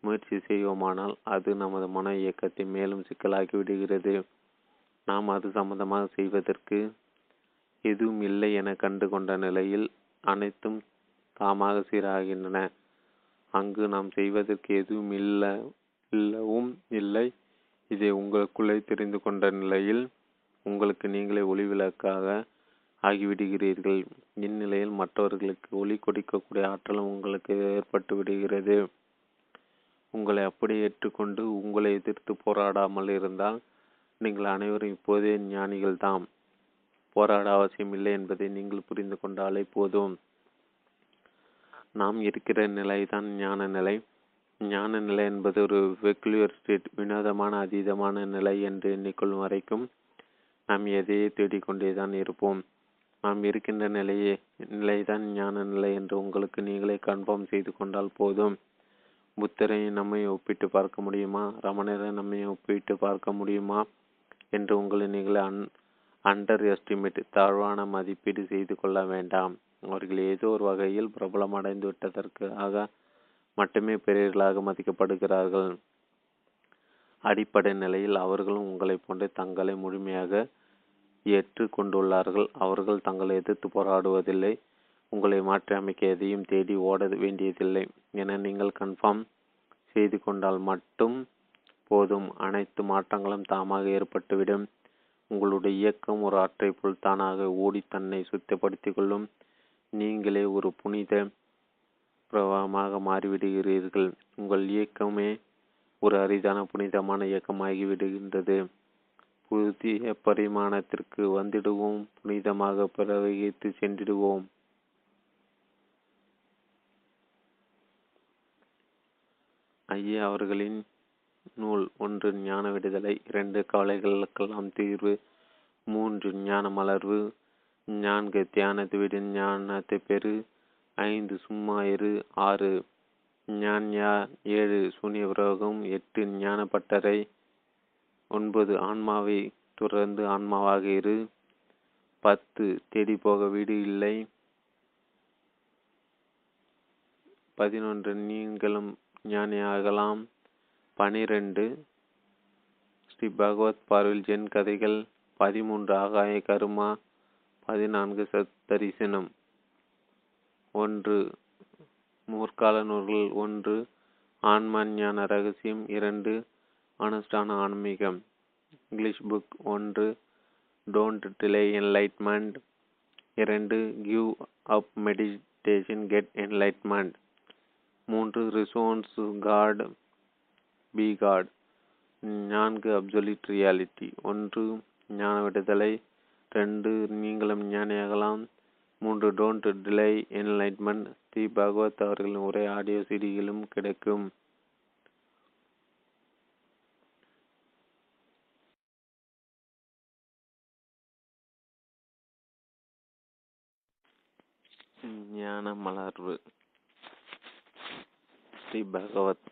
முயற்சி செய்வோமானால் அது நமது மன இயக்கத்தை மேலும் சிக்கலாக்கி விடுகிறது. நாம் அது சம்பந்தமாக செய்வதற்கு எதுவும் இல்லை என கண்டு கொண்ட நிலையில் அனைத்தும் தாமாக சீராகின்றன. அங்கு நாம் செய்வதற்கு எதுவும் இல்லை இல்லவும் இல்லை. இதை உங்களுக்குள்ளே தெரிந்து கொண்ட நிலையில் உங்களுக்கு நீங்களே ஒளிவிளக்காக ஆகிவிடுகிறீர்கள். இந்நிலையில் மற்றவர்களுக்கு ஒளி கொடுக்கக்கூடிய ஆற்றலும் உங்களுக்கு ஏற்பட்டு விடுகிறது. உங்களை அப்படியே ஏற்றுக்கொண்டு உங்களை எதிர்த்து போராடாமல் இருந்தால் நீங்கள் அனைவரும் இப்போதே ஞானிகள் தாம் போராட அவசியம் இல்லை என்பதை நீங்கள் புரிந்து கொண்டாலே போதும். நாம் இருக்கிற நிலைதான் ஞான நிலை. ஞான நிலை என்பது ஒரு வெக்குலியர் ஸ்டேட் வினோதமான அதீதமான நிலை என்று எண்ணிக்கொள்ளும் வரைக்கும் நாம் எதையே தேடிக்கொண்டேதான் இருப்போம். நாம் இருக்கின்ற நிலையே நிலைதான் ஞான நிலை என்று உங்களுக்கு நீங்களே கன்ஃபார்ம் செய்து கொண்டால் போதும். புத்தரை நம்மை ஒப்பிட்டு பார்க்க முடியுமா? ரமணரை நம்மை ஒப்பிட்டு பார்க்க முடியுமா? என்று உங்களை நீங்களே அன் அண்டர் எஸ்டிமேட் தாழ்வான மதிப்பீடு செய்து கொள்ள வேண்டாம். அவர்கள் ஏதோ ஒரு வகையில் பிரபலம் அடைந்து விட்டதற்காக மட்டுமே பெரியர்களாக மதிக்கப்படுகிறார்கள். அடிப்படை நிலையில் அவர்களும் உங்களை போன்ற தங்களை முழுமையாக ஏற்று கொண்டுள்ளார்கள். அவர்கள் தங்களை எதிர்த்து போராடுவதில்லை. உங்களை மாற்றி அமைக்க எதையும் தேடி ஓட வேண்டியதில்லை என நீங்கள் கன்ஃபார்ம் செய்து கொண்டால் மட்டும் போதும். அனைத்து மாற்றங்களும் தாமாக ஏற்பட்டுவிடும். உங்களுடைய இயக்கம் ஒரு ஆற்றை போல் தானாக ஓடி தன்னை சுத்தப்படுத்திக் கொள்ளும். நீங்களே ஒரு புனித பிரவாகமாக மாறிவிடுகிறீர்கள். உங்கள் இயக்கமே ஒரு அரிதான புனிதமான இயக்கமாகிவிடுகின்றது. புதிய பரிமாணத்திற்கு வந்திடுவோம். புனிதமாக பிரவகித்து சென்றிடுவோம். ஐயா அவர்களின் நூல் ஒன்று ஞான விடுதலை இரண்டு கவலைகளுக்கெல்லாம் தீர்வு மூன்று ஞான மலர்வு நான்கு தியானத்தை விடு ஞானத்தை பெறு ஐந்து சும்மா இரு ஆறு ஞான்யா ஏழு சூனிய விரோகம் எட்டு ஞான பட்டறை ஒன்பது ஆன்மாவை துறந்து ஆன்மாவாக இரு பத்து தேடி போக வீடு இல்லை பதினொன்று நீங்களும் ஞானியாகலாம் பனிரெண்டு. ஸ்ரீ பகவத் பார்வில் ஜென் கதைகள் பதிமூன்று. ஆகாய கருமா பதினான்கு சத்தரிசனம். ஒன்று. முற்கால நூல்கள் ஒன்று. ஆன்ம ஞான ரகசியம் இரண்டு. அனுஷ்டான ஆன்மீகம். இங்கிலீஷ் புக் ஒன்று. டோன்ட் டிலே என்லைட்மெண்ட் இரண்டு. Give up meditation get enlightenment மூன்று. ரிசோன்ஸ் காட் பி காட் நான்கு அப்சொலிட் ரியாலிட்டி ஒன்று ஞான விடுதலை. ரெண்டு நீங்களும் ஞானியாகலாம். மூன்று don't delay enlightenment Sri Bhagavath அவர்களின் ஒரே ஆடியோ சிடியிலும் கிடைக்கும். ஞான மலர்வு. ஸ்ரீ பகவத்.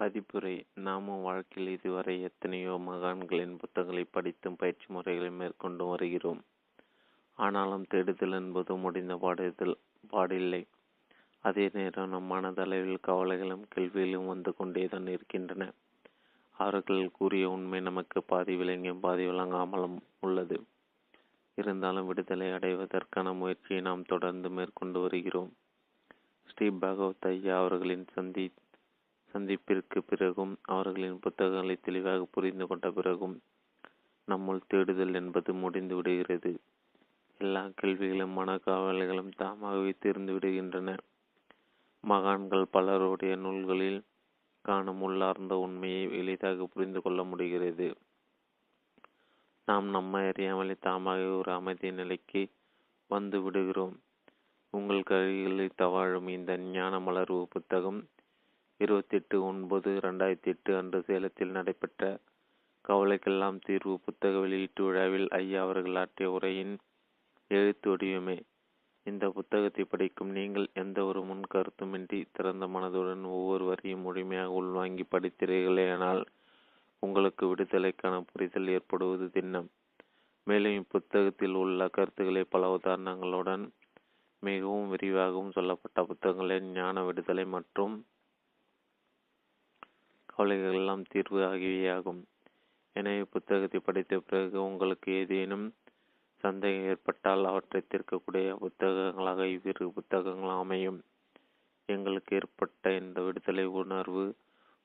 பதிப்புரை. நாமும் வாழ்க்கையில் இதுவரை எத்தனையோ மகான்களின் புத்தகங்களை படித்தும் பயிற்சி முறைகளை மேற்கொண்டு வருகிறோம். ஆனாலும் தேடுதல் என்பது முடிந்த பாடுதல் பாடில்லை. அதே நேரம் நம் மனதளவில் கவலைகளும் கேள்விகளும் வந்து கொண்டேதான் இருக்கின்றன. அவர்கள் கூறிய உண்மை நமக்கு பாதி விளங்கியும் பாதி விளங்காமலும் உள்ளது. இருந்தாலும் விடுதலை அடைவதற்கான முயற்சியை நாம் தொடர்ந்து மேற்கொண்டு வருகிறோம். ஸ்ரீ பகவத் ஐயா அவர்களின் சந்தி சந்திப்பிற்கு பிறகும் அவர்களின் புத்தகங்களை தெளிவாக புரிந்து கொண்ட பிறகும் நம்முள் தேடுதல் என்பது முடிந்து விடுகிறது. எல்லா கேள்விகளும் மனக்காவல்களும் தாமாகவே தீர்ந்து விடுகின்றன. மகான்கள் பலருடைய நூல்களில் காணும் உள்ளார்ந்த உண்மையை எளிதாக புரிந்து கொள்ள முடிகிறது. நாம் நம்மை அறியாமலே தாமாகவே ஒரு அமைதி நிலைக்கு வந்து விடுகிறோம். உங்கள் கைகளில் தவாழும் இந்த ஞான மலர்வு புத்தகம் இருபத்தி எட்டு ஒன்பது ரெண்டாயிரத்தி எட்டு அன்று சேலத்தில் நடைபெற்ற கவலைக்கெல்லாம் தீர்வு புத்தக வெளியீட்டு விழாவில் ஐயா அவர்கள் ஆற்றிய உரையின் எழுத்து வடிவமே. இந்த புத்தகத்தை படிக்கும் நீங்கள் எந்த ஒரு முன் கருத்துமின்றி திறந்த மனதுடன் ஒவ்வொரு வரியும் முழுமையாக உள்வாங்கி படித்தீர்களேயானால் உங்களுக்கு விடுதலைக்கான புரிதல் ஏற்படுவது திண்ணம். மேலும் இப்புத்தகத்தில் உள்ள கருத்துக்களை பல உதாரணங்களுடன் மிகவும் விரிவாகவும் சொல்லப்பட்ட புத்தகங்களின் ஞான விடுதலை மற்றும் கவலைகள் எல்லாம் தீர்வு ஆகியவையாகும். எனவே புத்தகத்தை படித்த பிறகு உங்களுக்கு ஏதேனும் சந்தேகம் ஏற்பட்டால் அவற்றை தீர்க்கக்கூடிய புத்தகங்களாக இவ்விரு புத்தகங்கள் அமையும். எங்களுக்கு ஏற்பட்ட இந்த விடுதலை உணர்வு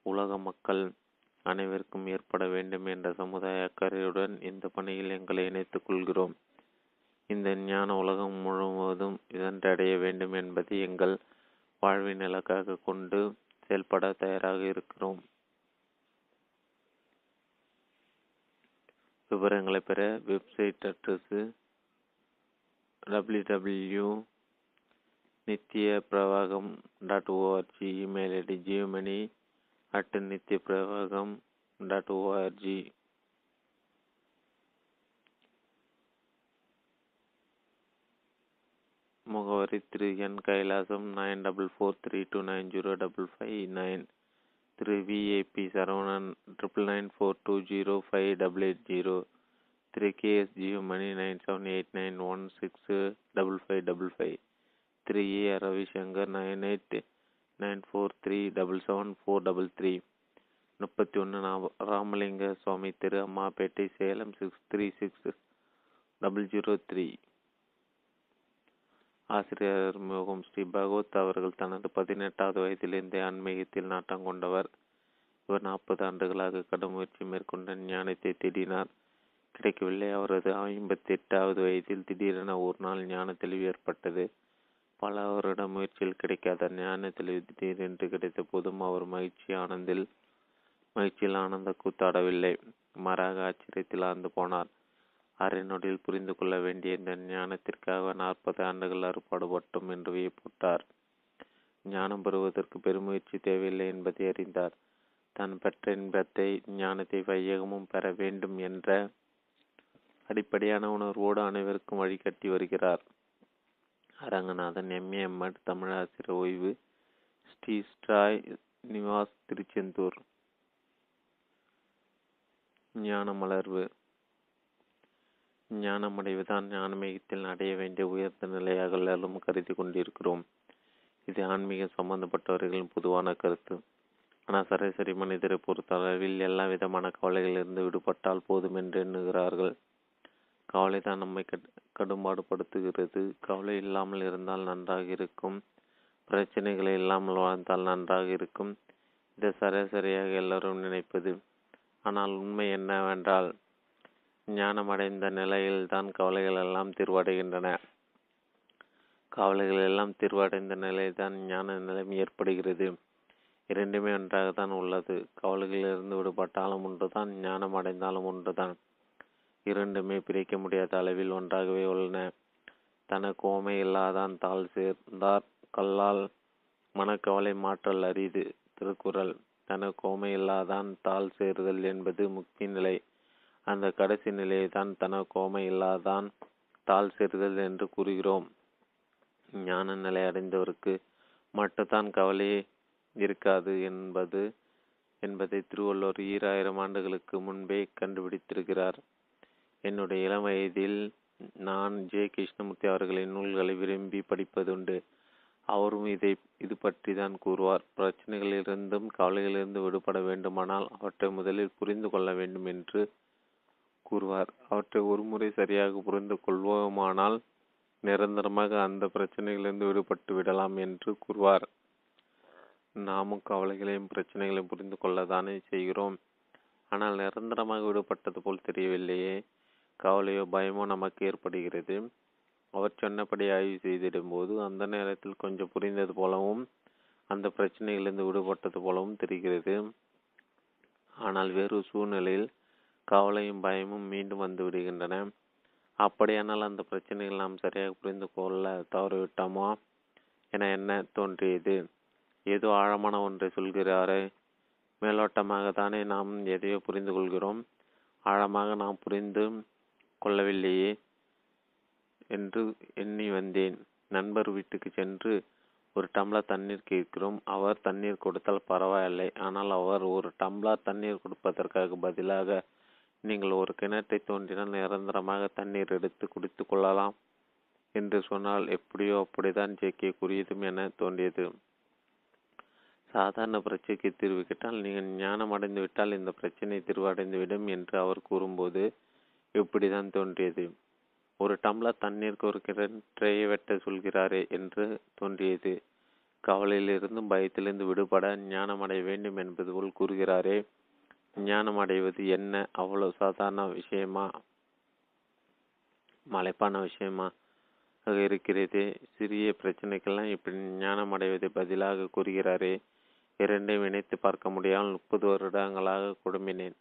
உலக மக்கள் அனைவருக்கும் ஏற்பட வேண்டும் என்ற சமுதாய அக்கறையுடன் இந்த பணியில் எங்களை இணைத்துக் கொள்கிறோம். இந்த ஞான உலகம் முழுவதும் இதன்றடைய வேண்டும் என்பதை எங்கள் வாழ்வின் இலக்காக கொண்டு செயல்பட தயாராக இருக்கிறோம். விவரங்களை பெற website address W W Nithya Pravagam dot ORG email ID Jeyamani at Nithya Pravagam dot ORG முகவரி Thiru N Kailasam nine double four three two nine zero double five nine Thiru VAP Saravanan triple nine four two zero five double eight zero Thiru KS Jeyamani nine seven eight nine one six double five double five Thiru A Ravishankar nine eight nine four three double seven four double three முப்பத்தி ஒன்று Ramalinga Swami Thiru Ammapettai Salem six three six double zero three ஆசிரியர் முகம் ஸ்ரீ பகவத் அவர்கள் தனது பதினெட்டாவது வயதிலிருந்தே ஆன்மீகத்தில் நாட்டம் கொண்டவர். இவர் நாற்பது ஆண்டுகளாக கடும் முயற்சி மேற்கொண்ட ஞானத்தை தேடினார். கிடைக்கவில்லை. அவரது ஐம்பத்தி எட்டாவது வயதில் திடீரென ஒரு நாள் ஞான தெளிவு ஏற்பட்டது. பல வருட முயற்சியில் கிடைக்காத ஞான தெளிவு திடீரென்று கிடைத்த போதும் அவர் மகிழ்ச்சி ஆனந்தில் மகிழ்ச்சியில் ஆனந்த கூத்தாடவில்லை. மாறாக ஆச்சரியத்தில் ஆழ்ந்து போனார். அரை நொடியில் புரிந்து கொள்ள வேண்டிய இந்த ஞானத்திற்காக நாற்பது ஆண்டுகள் அறுபாடுபட்டோம் என்று வியப்புட்டார் ஞானம் பெறுவதற்கு பெருமுயற்சி தேவையில்லை என்பதை அறிந்தார். தான் பெற்ற இன்பத்தை ஞானத்தை வையகமும் பெற வேண்டும் என்ற அடிப்படையான உணர்வோடு அனைவருக்கும் வழிகாட்டி வருகிறார். அரங்கநாதன் எம்ஏ எம்எட் தமிழாசிரியர் ஓய்வு ஸ்ரீ ஸ்டாய் நிவாஸ் திருச்செந்தூர். ஞான மலர்வு ஞானமடைவுதான் ஞானமேகத்தில் அடைய வேண்டிய உயர்ந்த நிலையாக எல்லாரும் கருதி கொண்டிருக்கிறோம். இது ஆன்மீக சம்பந்தப்பட்டவர்களின் பொதுவான கருத்து. ஆனால் சராசரி மனிதரை பொறுத்தளவில் எல்லா விதமான கவலைகளிலிருந்து விடுபட்டால் போதும் என்று எண்ணுகிறார்கள். கவலை தான் நம்மை கடும்பாடுபடுத்துகிறது. கவலை இல்லாமல் இருந்தால் நன்றாக இருக்கும். பிரச்சனைகளை இல்லாமல் வாழ்ந்தால் நன்றாக இருக்கும். இதை சராசரியாக எல்லாரும் நினைப்பது. ஆனால் உண்மை என்னவென்றால் ஞானமடைந்த நிலையில்தான் கவலைகள் எல்லாம் தீர்வடைகின்றன. கவலைகள் எல்லாம் தீர்வடைந்த நிலையில்தான் ஞான நிலைமை ஏற்படுகிறது. இரண்டுமே ஒன்றாகத்தான் உள்ளது. கவலைகளிலிருந்து விடுபட்டாலும் ஒன்றுதான் ஞானம் அடைந்தாலும் ஒன்றுதான். இரண்டுமே பிரிக்க முடியாத அளவில் ஒன்றாகவே உள்ளன. தனக்கு ஓமை இல்லாதான் தாள் சேர்ந்தார். கல்லால் மனக்கவலை மாற்றல் அரிது. திருக்குறள் தனக்கு ஓமை இல்லாதான் தாள் சேருதல் என்பது முக்தி நிலை. அந்த கடைசி நிலையை தான் தன கோமை இல்லாதான் தாழ் சேருதல் என்று கூறுகிறோம். ஞான நிலை அடைந்தவருக்கு மட்டும்தான் கவலையே இருக்காது என்பது என்பதை திருவள்ளுவர் ஈராயிரம் ஆண்டுகளுக்கு முன்பே கண்டுபிடித்திருக்கிறார். என்னுடைய இளம் வயதில் நான் ஜே. கிருஷ்ணமூர்த்தி அவர்களின் நூல்களை விரும்பி படிப்பதுண்டு. அவரும் இதை இது பற்றி தான் கூறுவார். பிரச்சனைகளிலிருந்தும் கவலைகளிலிருந்து விடுபட வேண்டுமானால் அவற்றை முதலில் புரிந்து கொள்ள வேண்டும் என்று கூறுவார். அவற்றை ஒருமுறை சரியாக புரிந்து கொள்வோமானால் நிரந்தரமாக அந்த பிரச்சனைகளிலிருந்து விடுபட்டு விடலாம் என்று கூறுவார். நாமும் கவலைகளையும் பிரச்சனைகளையும் புரிந்து கொள்ளத்தானே செய்கிறோம். ஆனால் நிரந்தரமாக விடுபட்டது போல் தெரியவில்லையே. கவலையோ பயமோ நமக்கு ஏற்படுகிறது. அவர் சொன்னபடி ஆய்வு செய்திடும்போது அந்த நேரத்தில் கொஞ்சம் புரிந்தது போலவும் அந்த பிரச்சனையிலிருந்து விடுபட்டது போலவும் தெரிகிறது. ஆனால் வேறு சூழ்நிலையில் கவலையும் பயமும் மீண்டும் வந்து விடுகின்றன. அப்படியானால் அந்த பிரச்சனைகள் நாம் சரியாக புரிந்து கொள்ள தவறிவிட்டோமா? என என்ன தோன்றியது? ஏதோ ஆழமான ஒன்றை சொல்கிறாரே. மேலோட்டமாக தானே நாம் எதையோ புரிந்து கொள்கிறோம். ஆழமாக நாம் புரிந்து கொள்ளவில்லையே என்று எண்ணி வந்தேன். நண்பர் வீட்டுக்கு சென்று ஒரு டம்ளர் தண்ணீர் கேட்கிறோம். அவர் தண்ணீர் கொடுத்தால் பரவாயில்லை. ஆனால் அவர் ஒரு டம்ளர் தண்ணீர் கொடுப்பதற்காக பதிலாக நீங்கள் ஒரு கிணற்றை தோன்றினால் நிரந்தரமாக தண்ணீர் எடுத்து குடித்து கொள்ளலாம் என்று சொன்னால் எப்படியோ அப்படித்தான் ஜேக்கே என தோன்றியது. சாதாரண பிரச்சனைக்கு தீர்வு கேட்டால் நீங்கள் ஞானம் அடைந்து விட்டால் இந்த பிரச்சனை தீர்வடைந்துவிடும் என்று அவர் கூறும்போது இப்படிதான் தோன்றியது. ஒரு டம்ளர் தண்ணீருக்கு ஒரு கிணற்றையை வெட்ட சொல்கிறாரே என்று தோன்றியது. கவலையிலிருந்தும் பயத்திலிருந்து விடுபட ஞானம் அடைய வேண்டும் என்பது போல் கூறுகிறாரே. ஞானம் அடைவது என்ன? அவ்வளவு சாதாரண விஷயமா? மலைப்பான விஷயமா? இருக்கிறது. சிறிய பிரச்சனைக்கெல்லாம் இப்படி ஞானம் அடைவதை பதிலாக கூறுகிறாரே. இரண்டையும் இணைத்து பார்க்க முடியாமல் முப்பது வருடங்களாக குடும்பினேன்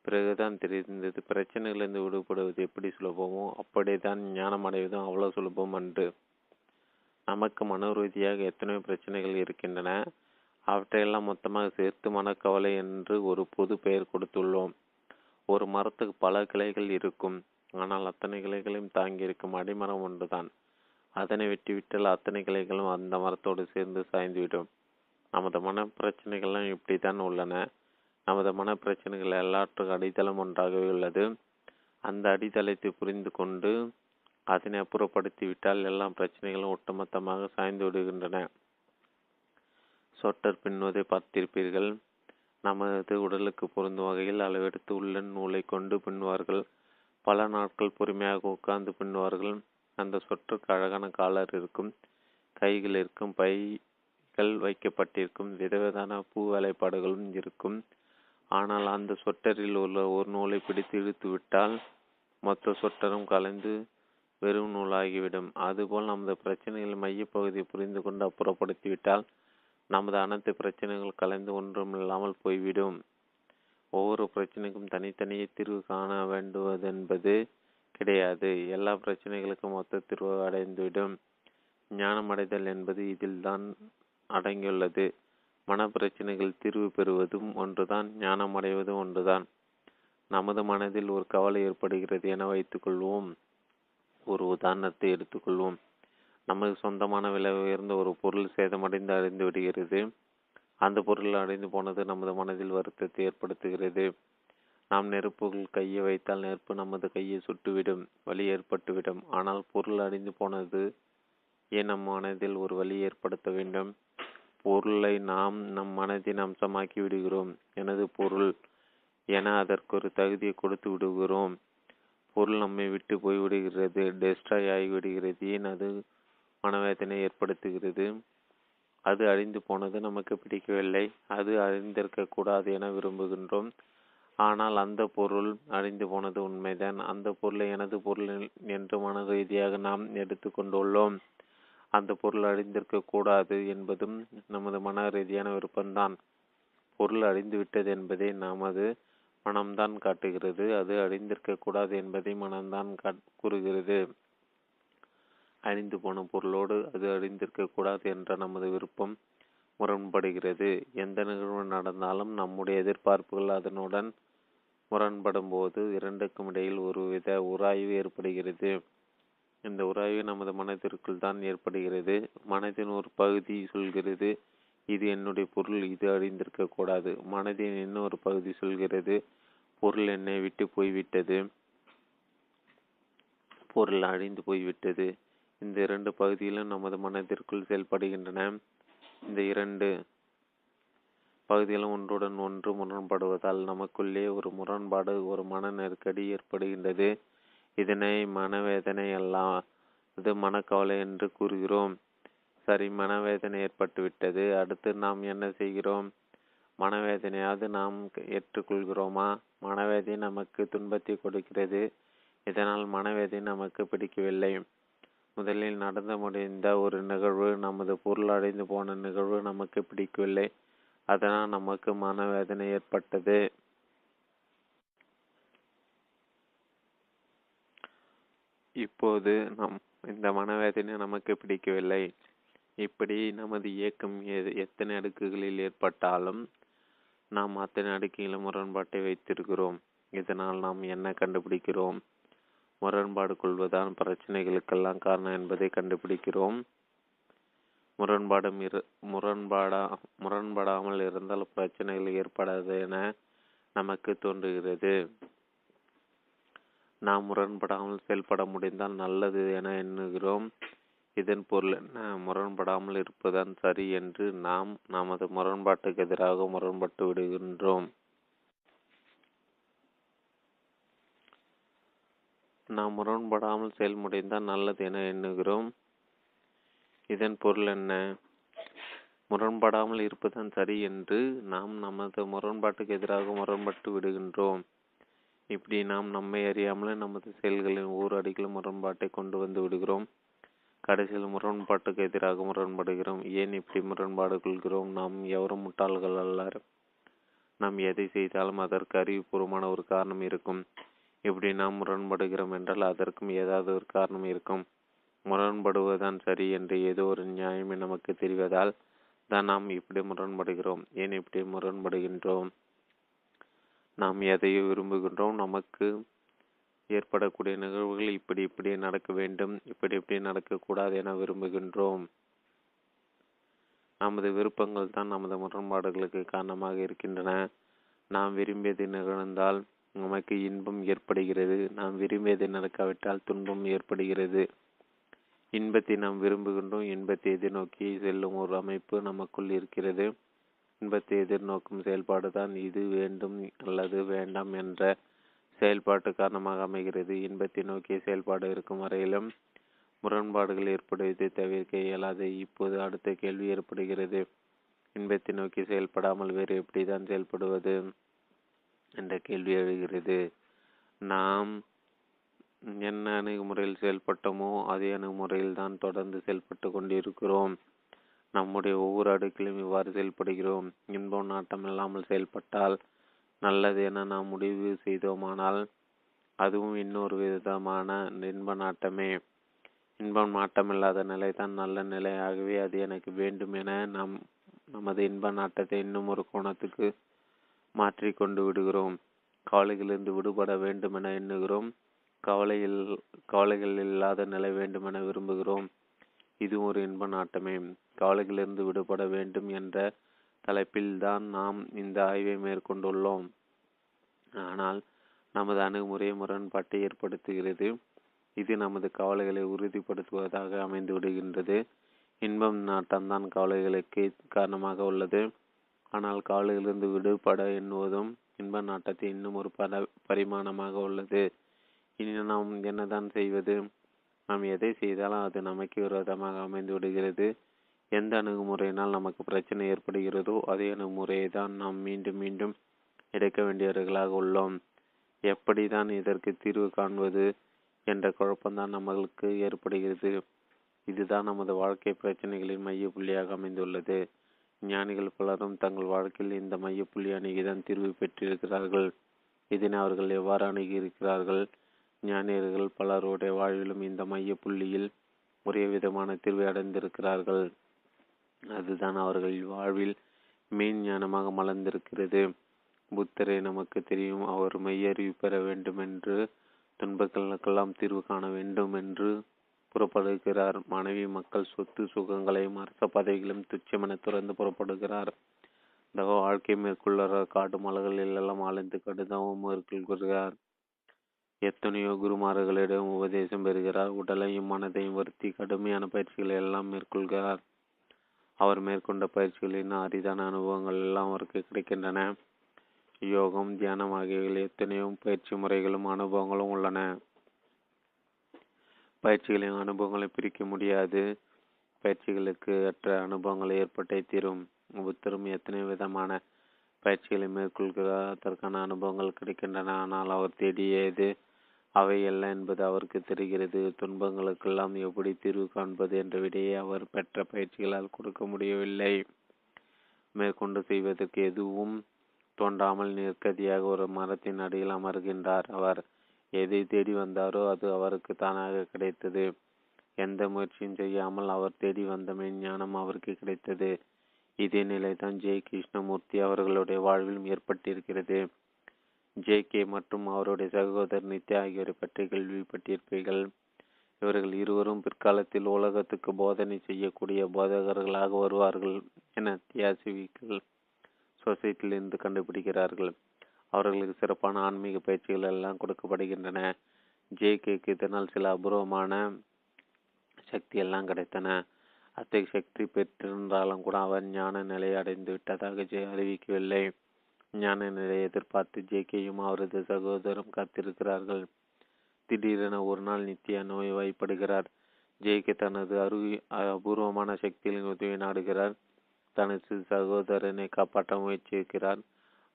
பிறகுதான் தெரிந்தது பிரச்சனைகளிலிருந்து விடுபடுவது எப்படி சுலபமோ அப்படித்தான் ஞானம் அடைவதும் அவ்வளவு சுலபம் அன்று. நமக்கு மனோரீதியாக எத்தனையோ பிரச்சனைகள் இருக்கின்றன. அவற்றையெல்லாம் மொத்தமாக சேர்த்து மனக்கவலை என்று ஒரு பொது பெயர் கொடுத்துள்ளோம். ஒரு மரத்துக்கு பல கிளைகள் இருக்கும். ஆனால் அத்தனை கிளைகளையும் தாங்கியிருக்கும் அடிமரம் ஒன்றுதான். அதனை வெட்டிவிட்டால் அத்தனை கிளைகளும் அந்த மரத்தோடு சேர்ந்து சாய்ந்துவிடும். நமது மன பிரச்சனைகள்லாம் இப்படித்தான் உள்ளன. நமது மன பிரச்சனைகள் எல்லாற்றுக்கும் அடித்தளம் ஒன்றாகவே உள்ளது. அந்த அடித்தளத்தை புரிந்து கொண்டு அதனை அப்புறப்படுத்தி விட்டால் எல்லா பிரச்சனைகளும் ஒட்டுமொத்தமாக சாய்ந்து விடுகின்றன. சொட்டர் பின்னுவதை பார்த்திருப்பீர்கள். நமது உடலுக்கு பொருந்தும் வகையில் அளவெடுத்து உள்ள நூலை கொண்டு பின்னுவார்கள். பல நாட்கள் பொறுமையாக உட்கார்ந்து பின்னுவார்கள். அந்த சொற்றுக்கு அழகான காலர் இருக்கும். கைகள் இருக்கும். பைகள் வைக்கப்பட்டிருக்கும். விதவிதான பூ வேலைப்பாடுகளும் இருக்கும். ஆனால் அந்த சொட்டரில் உள்ள ஒரு நூலை பிடித்து இழுத்து விட்டால் மொத்த சொட்டரும் கலைந்து வெறும் நூலாகிவிடும். அதுபோல் நமது பிரச்சனைகள் மையப்பகுதியை புரிந்து கொண்டு அப்புறப்படுத்திவிட்டால் நமது அனைத்து பிரச்சனைகள் கலந்து ஒன்றுமில்லாமல் போய்விடும். ஒவ்வொரு பிரச்சனைக்கும் தனித்தனியே தீர்வு காண வேண்டுவதென்பது கிடையாது. எல்லா பிரச்சனைகளுக்கும் மொத்த தீர்வு அடைந்துவிடும். ஞானம் அடைதல் என்பது இதில்தான் அடங்கியுள்ளது. மன பிரச்சனைகள் தீர்வு பெறுவதும் ஒன்றுதான் ஞானம் அடைவதும் ஒன்றுதான். நமது மனதில் ஒரு கவலை ஏற்படுகிறது என வைத்துக்கொள்வோம். ஒரு உதாரணத்தை எடுத்துக்கொள்வோம். நமது சொந்தமான விலை உயர்ந்த ஒரு பொருள் சேதமடைந்து அடைந்து விடுகிறது. அந்த பொருள் அடைந்து போனது நமது மனதில் வருத்தத்தை ஏற்படுத்துகிறது. நாம் நெருப்புகள் கையை வைத்தால் நெருப்பு நமது கையை சுட்டுவிடும் வலி ஏற்பட்டுவிடும். ஆனால் பொருள் அடைந்து போனது ஏன் நம் மனதில் ஒரு வழி ஏற்படுத்த வேண்டும். பொருளை நாம் நம் மனதின் அம்சமாக்கி விடுகிறோம். எனது பொருள் என அதற்கு ஒரு தகுதியை கொடுத்து விடுகிறோம். பொருள் நம்மை விட்டு போய்விடுகிறது டெஸ்ட்ராய் ஆகிவிடுகிறது. ஏன் அது மனவேதனை ஏற்படுத்துகிறது. அது அழிந்து போனது நமக்கு பிடிக்கவில்லை. அது அழிந்திருக்க கூடாது என விரும்புகின்றோம். ஆனால் அந்த பொருள் அழிந்து போனது உண்மைதான். அந்த பொருளை எனது பொருள் என்று மன ரீதியாக நாம் எடுத்துக்கொண்டுள்ளோம் அந்த பொருள் அழிந்திருக்க கூடாது என்பதும் நமது மன ரீதியான விருப்பம்தான். பொருள் அழிந்து விட்டது என்பதை நமது மனம்தான் காட்டுகிறது. அது அழிந்திருக்க கூடாது என்பதை மனம்தான் கூறுகிறது. அழிந்து போன பொருளோடு அது அழிந்திருக்கக்கூடாது என்ற நமது விருப்பம் முரண்படுகிறது. எந்த நிகழ்வு நடந்தாலும் நம்முடைய எதிர்பார்ப்புகள் அதனுடன் முரண்படும் போது இரண்டுக்கும் இடையில் ஒருவித உராய்வு ஏற்படுகிறது. இந்த உராய்வு நமது மனதிற்குள் தான் ஏற்படுகிறது. மனதின் ஒரு பகுதி சொல்கிறது இது என்னுடைய பொருள் இது அழிந்திருக்க கூடாது. மனதின் இன்னொரு பகுதி சொல்கிறது பொருள் என்னை விட்டு போய்விட்டது. பொருள் அழிந்து போய்விட்டது. இந்த இரண்டு பகுதிகளும் நமது மனதிற்குள் செயல்படுகின்றன. இந்த இரண்டு பகுதிகளும் ஒன்றுடன் ஒன்று முரண்படுவதால் நமக்குள்ளே ஒரு முரண்பாடு ஒரு மன நெருக்கடி ஏற்படுகின்றது. இதனை மனவேதனை எல்லாம் இது மனக்கவலை என்று கூறுகிறோம். சரி மனவேதனை ஏற்பட்டுவிட்டது. அடுத்து நாம் என்ன செய்கிறோம்? மனவேதனையாவது நாம் ஏற்றுக்கொள்கிறோமா? மனவேதனை நமக்கு துன்பத்தை கொடுக்கிறது. இதனால் மனவேதனை நமக்கு பிடிக்கவில்லை. முதலில் நடந்து முடிந்த ஒரு நிகழ்வு நமது பொருள் அடைந்து போன நிகழ்வு நமக்கு பிடிக்கவில்லை. அதனால் நமக்கு மனவேதனை ஏற்பட்டது. இப்போது நம் இந்த மனவேதனை நமக்கு பிடிக்கவில்லை. இப்படி நமது இயக்கம் எத்தனை அடுக்குகளில் ஏற்பட்டாலும் நாம் அத்தனை அடுக்குகளில் முரண்பாட்டை வைத்திருக்கிறோம். இதனால் நாம் என்ன கண்டுபிடிக்கிறோம்? முரண்பாடு கொள்வதுதான் பிரச்சனைகளுக்கெல்லாம் காரணம் என்பதை கண்டுபிடிக்கிறோம். முரண்பாடும் இரு முரண்பாடா முரண்படாமல் இருந்தால் பிரச்சனைகள் ஏற்படாது என நமக்கு தோன்றுகிறது. நாம் முரண்படாமல் செயல்பட முடிந்தால் நல்லது என எண்ணுகிறோம். இதன் பொருள் என்ன? முரண்படாமல் இருப்பதுதான் சரி என்று நாம் நமது முரண்பாட்டுக்கு எதிராக முரண்பட்டு விடுகின்றோம். நாம் முரண்படாமல் செயல்முடைந்தால் நல்லது என எண்ணுகிறோம். இதன் பொருள் என்ன? முரண்படாமல் இருப்பதுதான் சரி என்று நாம் நமது முரண்பாட்டுக்கு எதிராக முரண்பட்டு விடுகின்றோம். இப்படி நாம் நம்மை அறியாமலே நமது செயல்களின் ஒவ்வொரு அடிகளும் முரண்பாட்டை கொண்டு வந்து விடுகிறோம். கடைசியில் முரண்பாட்டுக்கு எதிராக முரண்படுகிறோம். ஏன் இப்படி முரண்பாடு கொள்கிறோம்? நாம் எவரும் முட்டாள்கள் அல்ல நாம் எதை செய்தாலும் அதற்கு அறிவுபூர்வமான ஒரு காரணம் இருக்கும். இப்படி நாம் முரண்படுகிறோம் என்றால் அதற்கும் ஏதாவது ஒரு காரணம் இருக்கும். முரண்படுவதுதான் சரி என்று ஏதோ ஒரு நியாயமே நமக்கு தெரிவதால் தான் நாம் இப்படி முரண்படுகிறோம். ஏன் இப்படி முரண்படுகின்றோம்? நாம் எதையோ விரும்புகின்றோம்? நமக்கு ஏற்படக்கூடிய நிகழ்வுகள் இப்படி இப்படி நடக்க வேண்டும் இப்படி இப்படி நடக்கக்கூடாது என விரும்புகின்றோம். நமது விருப்பங்கள் தான் நமது முரண்பாடுகளுக்கு காரணமாக இருக்கின்றன. நாம் விரும்பியது நிகழ்ந்தால் நமக்கு இன்பம் ஏற்படுகிறது. நாம் விரும்பியது நடக்காவிட்டால் துன்பம் ஏற்படுகிறது. இன்பத்தை நாம் விரும்புகின்றோம். இன்பத்தை எதிர்நோக்கி செல்லும் ஒரு அமைப்பு நமக்குள் இருக்கிறது. இன்பத்தை எதிர்நோக்கும் செயல்பாடுதான் இது. வேண்டும் அல்லது வேண்டாம் என்ற செயல்பாட்டு காரணமாக அமைகிறது. இன்பத்தை நோக்கிய செயல்பாடு இருக்கும் வரையிலும் முரண்பாடுகள் ஏற்படுவதை தவிர்க்க இயலாது. இப்போது அடுத்த கேள்வி ஏற்படுகிறது. இன்பத்தை நோக்கி செயல்படாமல் வேறு எப்படிதான் செயல்படுவது? என்ற கேள்வி எழுகிறது. நாம் என்ன அணுகுமுறையில் செயல்பட்டோமோ அதே அணுகுமுறையில் தான் தொடர்ந்து செயல்பட்டு கொண்டிருக்கிறோம். நம்முடைய ஒவ்வொரு அடுக்கிலும் இவ்வாறு செயல்படுகிறோம். இன்பம் நாட்டம் இல்லாமல் செயல்பட்டால் நல்லது என நாம் முடிவு செய்தோமானால் அதுவும் இன்னொரு விதமான இன்ப நாட்டமே. இன்பம் நாட்டமில்லாத நிலை தான் நல்ல நிலையாகவே அது எனக்கு வேண்டும் என நாம் நமது இன்ப நாட்டத்தை இன்னும் ஒரு கோணத்துக்கு மாற்றி கொண்டு விடுகிறோம். கவலைகளிலிருந்து விடுபட வேண்டுமென எண்ணுகிறோம். கவலையில் கவலைகள் இல்லாத நிலை வேண்டுமென விரும்புகிறோம். இது ஒரு இன்ப நாட்டமே. கவலைகளிலிருந்து விடுபட வேண்டும் என்ற தலைப்பில்தான் நாம் இந்த ஆய்வை மேற்கொண்டுள்ளோம். ஆனால் நமது அணுகுமுறை முரண்பாட்டை ஏற்படுத்துகிறது. இது நமது கவலைகளை உறுதிப்படுத்துவதாக அமைந்து விடுகின்றது இன்பம் நாட்டம்தான் கவலைகளுக்கு காரணமாக உள்ளது. ஆனால் காலிலிருந்து விடுபட எண்ணுவதும் இன்ப நாட்டத்தை இன்னும் ஒரு பல பரிமாணமாக உள்ளது. இனி நாம் என்னதான் செய்வது? நாம் எதை செய்தாலும் அது நமக்கு விரோதமாக அமைந்து விடுகிறது. எந்த அணுகுமுறையினால் நமக்கு பிரச்சனை ஏற்படுகிறதோ அதே அணுகுமுறையை தான் நாம் மீண்டும் மீண்டும் எடுக்க வேண்டியவர்களாக உள்ளோம். எப்படிதான் இதற்கு தீர்வு காண்பது என்ற குழப்பம்தான் நம்மளுக்கு ஏற்படுகிறது. இதுதான் நமது வாழ்க்கை பிரச்சனைகளின் மைய புள்ளியாக அமைந்துள்ளது. ஞானிகள் பலரும் தங்கள் வாழ்க்கையில் இந்த மையப்புள்ளி அணுகிதான் தீர்வு பெற்றிருக்கிறார்கள். இதனை அவர்கள் எவ்வாறு அணுகியிருக்கிறார்கள்? ஞானியர்கள் பலருடைய வாழ்விலும் இந்த மையப்புள்ளியில் ஒரே விதமான தீர்வை அடைந்திருக்கிறார்கள். அதுதான் அவர்கள் வாழ்வில் மெயின் ஞானமாக மலர்ந்திருக்கிறது. புத்தரை நமக்கு தெரியும் அவர் மெய்யறிவு பெற வேண்டும் என்று துன்பங்களுக்கெல்லாம் தீர்வு காண வேண்டும் என்று புறப்படுகிறார். மனைவி மக்கள் சொத்து சுகங்களையும் அரச பதவிகளும் துச்சமென துறந்து புறப்படுகிறார். தகோ வாழ்க்கை மேற்கொள்ளார் காடு மலர்களில் எல்லாம் அலைந்து கடுதாவும் மேற்கொள்கிறார் எத்தனையோ குருமார்களிடம் உபதேசம் பெறுகிறார். உடலையும் மனதையும் வருத்தி கடுமையான பயிற்சிகளை எல்லாம் மேற்கொள்கிறார். அவர் மேற்கொண்ட பயிற்சிகளின் அரிதான அனுபவங்கள் எல்லாம் அவருக்கு கிடைக்கின்றன. யோகம் தியானம் ஆகியவைகள் எத்தனையோ பயிற்சி முறைகளும் அனுபவங்களும் உள்ளன. பயிற்சிகளின் அனுபவங்களை பிரிக்க முடியாது. பயிற்சிகளுக்கு அற்ற அனுபவங்கள் ஏற்பட்டே தீரும். புத்தரும் எத்தனை விதமான பயிற்சிகளை மேற்கொள்கிறார் அதற்கான அனுபவங்கள் கிடைக்கின்றன. ஆனால் அவர் தேடியது அவை அல்ல என்பது அவருக்கு தெரிகிறது. துன்பங்களுக்கெல்லாம் எப்படி தீர்வு காண்பது என்ற விடையை அவர் பெற்ற பயிற்சிகளால் கொடுக்க முடியவில்லை. மேற்கொண்டு செய்வதற்கு எதுவும் தோன்றாமல் நிற்கதியாக ஒரு மரத்தின் அடியில் அமர்கின்றார். அவர் எதை தேடி வந்தாரோ அது அவருக்கு தானாக கிடைத்தது. எந்த முயற்சியும் செய்யாமல் அவர் தேடி வந்த ஞானம் அவருக்கு கிடைத்தது. இதே நிலைதான் ஜெய கிருஷ்ணமூர்த்தி அவர்களுடைய வாழ்விலும் ஏற்பட்டிருக்கிறது. ஜே. கே. மற்றும் அவருடைய சகோதரர் நித்யா ஆகியோரை பற்றி கேள்விப்பட்டிருப்பீர்கள். இவர்கள் இருவரும் பிற்காலத்தில் உலகத்துக்கு போதனை செய்யக்கூடிய போதகர்களாக வருவார்கள் என தியாசிவிகள் சொசைட்டியிலிருந்து கண்டுபிடிக்கிறார்கள். அவர்களுக்கு சிறப்பான ஆன்மீக பயிற்சிகள் எல்லாம் கொடுக்கப்படுகின்றன. ஜே கேக்கு இதனால் சில அபூர்வமான சக்தி எல்லாம் கிடைத்தன. அத்தகைய சக்தி பெற்றிருந்தாலும் கூட அவர் ஞான நிலையை அடைந்து விட்டதாக ஜெய் அறிவிக்கவில்லை. ஞான நிலையை எதிர்பார்த்து ஜேகேயும் அவரது சகோதரம் காத்திருக்கிறார்கள். திடீரென ஒரு நாள் நித்யா நோய் வாய்ப்படுகிறார். ஜேகே தனது அரு அபூர்வமான சக்திகளின் உதவி நாடுகிறார் தனது சகோதரனை காப்பாற்ற முயற்சிக்கிறார்.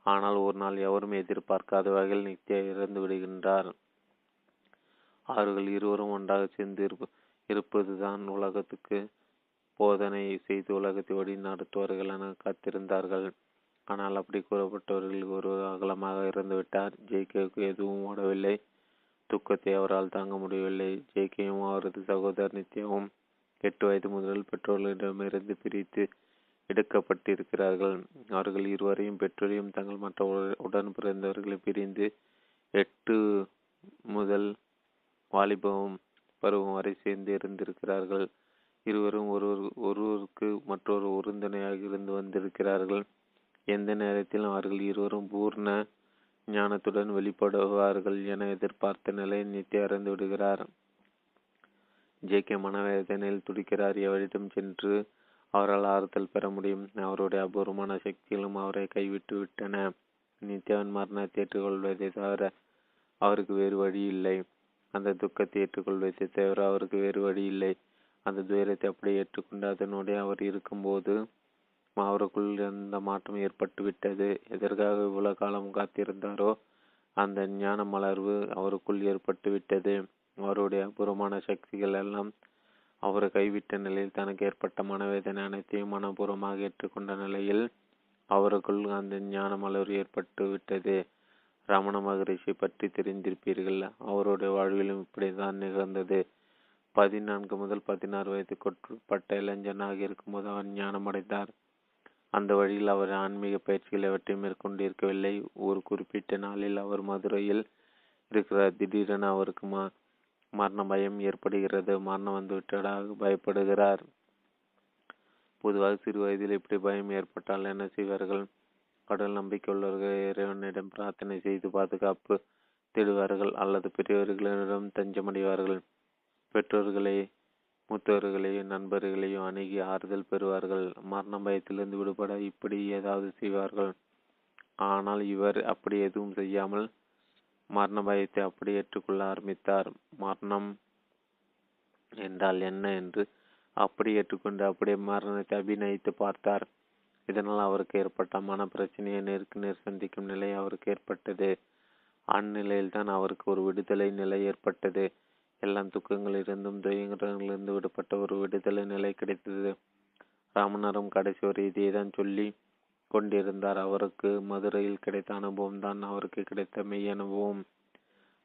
ஆனால் ஒரு நாள் எவரும் எதிர்பார்க்காத வகையில் நித்யா இறந்து விடுகின்றார். அவர்கள் இருவரும் ஒன்றாக சேர்ந்து இருப்பதுதான் உலகத்துக்கு போதனை. செய்து உலகத்தை வழி நடத்துவார்கள் என காத்திருந்தார்கள். ஆனால் அப்படி கூறப்பட்டவர்கள் ஒரு அகலமாக இறந்துவிட்டார். ஜேகேவுக்கு எதுவும் ஓடவில்லை. துக்கத்தை அவரால் தாங்க முடியவில்லை. ஜேகேயும் அவரது சகோதரர் நித்யாவும் எட்டு வயது முதல் பெற்றோர்களிடமிருந்து பிரித்து எடுக்கப்பட்டிருக்கிறார்கள். அவர்கள் இருவரையும் பெற்றோரையும் தங்கள் மற்ற உடன் பிறந்தவர்களை பிரிந்து எட்டு முதல் வாலிபம் பருவம் வரை சேர்ந்து இருந்திருக்கிறார்கள். இருவரும் ஒருவர் ஒருவருக்கு மற்றொரு உறுதுணையாக இருந்து வந்திருக்கிறார்கள். எந்த நேரத்திலும் அவர்கள் இருவரும் பூர்ண ஞானத்துடன் வெளிப்படுவார்கள் என எதிர்பார்த்த நிலையில் நித்திய அறிந்து விடுகிறார். ஜே கே மனவேதனையில் துடிக்கிறார்? எவரிடம் சென்று அவரால் ஆறுதல் பெற முடியும். அவருடைய அபூர்வமான சக்திகளும் அவரை கைவிட்டு விட்டன. நித்யாவின் மரணத்தை ஏற்றுக்கொள்வதை தவிர அவருக்கு வேறு வழி இல்லை. அந்த துக்கத்தை ஏற்றுக்கொள்வதை தவிர அவருக்கு வேறு வழி இல்லை. அந்த துயரத்தை அப்படியே ஏற்றுக்கொண்டு அதனுடைய அவர் இருக்கும்போது அவருக்குள் எந்த மாற்றம் ஏற்பட்டு விட்டது. எதற்காக இவ்வளவு காலம் காத்திருந்தாரோ அந்த ஞான மலர்வு அவருக்குள் ஏற்பட்டு விட்டது. அவருடைய அபூர்வமான சக்திகள் எல்லாம் அவரை கைவிட்ட நிலையில் தனக்கு ஏற்பட்ட மனவேதனை அனைத்தையும் மனப்பூர்வமாக ஏற்றுக்கொண்ட நிலையில் அவருக்குள் அந்த ஞான மலர் ஏற்பட்டு விட்டது. ரமண மகரிஷி பற்றி தெரிந்திருப்பீர்கள். அவருடைய வாழ்விலும் இப்படிதான் நிகழ்ந்தது. பதினான்கு முதல் பதினாறு வயதுக்குட்பட்ட இளைஞனாக இருக்கும்போது அவர் ஞானமடைந்தார் அந்த வழியில் அவர் ஆன்மீக பயிற்சிகள் எவற்றையும் மேற்கொண்டிருக்கவில்லை. ஒரு குறிப்பிட்ட நாளில் அவர் மதுரையில் இருக்கிறார். திடீரென அவருக்கு மரண பயம் ஏற்படுகிறது. மரணம் வந்துவிட்டதாக பயப்படுகிறார். பொதுவாக சிறு வயதில் இப்படி பயம் ஏற்பட்டால் என்ன செய்வார்கள்? கடல் நம்பிக்கையுள்ளவர்கள் இறைவனிடம் பிரார்த்தனை செய்து பாதுகாப்பு தேடுவார்கள் அல்லது பெரியவர்களிடம் தஞ்சமடைவார்கள். பெற்றோர்களை மூத்தவர்களையும் நண்பர்களையும் அணுகி ஆறுதல் பெறுவார்கள். மரண பயத்திலிருந்து விடுபட இப்படி ஏதாவது செய்வார்கள். ஆனால் இவர் அப்படி எதுவும் செய்யாமல் மரண பயத்தை அப்படி ஏற்றுக்கொள்ள ஆரம்பித்தார். மரணம் என்றால் என்ன என்று அப்படி ஏற்றுக்கொண்டு அப்படியே மரணத்தை அபிநயித்து பார்த்தார். இதனால் அவருக்கு ஏற்பட்ட மன பிரச்சனையை நேருக்கு நேர் சந்திக்கும் நிலை அவருக்கு ஏற்பட்டது. அந்நிலையில்தான் அவருக்கு ஒரு விடுதலை நிலை ஏற்பட்டது. எல்லாம் துக்கங்களிலிருந்தும் துயங்களிலிருந்து விடுபட்ட ஒரு விடுதலை நிலை கிடைத்தது. ராமனரும் கடைசி ஒரு இதையேதான் சொல்லி கொண்டிருந்தார். அவருக்கு மதுரையில் கிடைத்த அனுபவம் தான் அவருக்கு கிடைத்த மெய் அனுபவம்.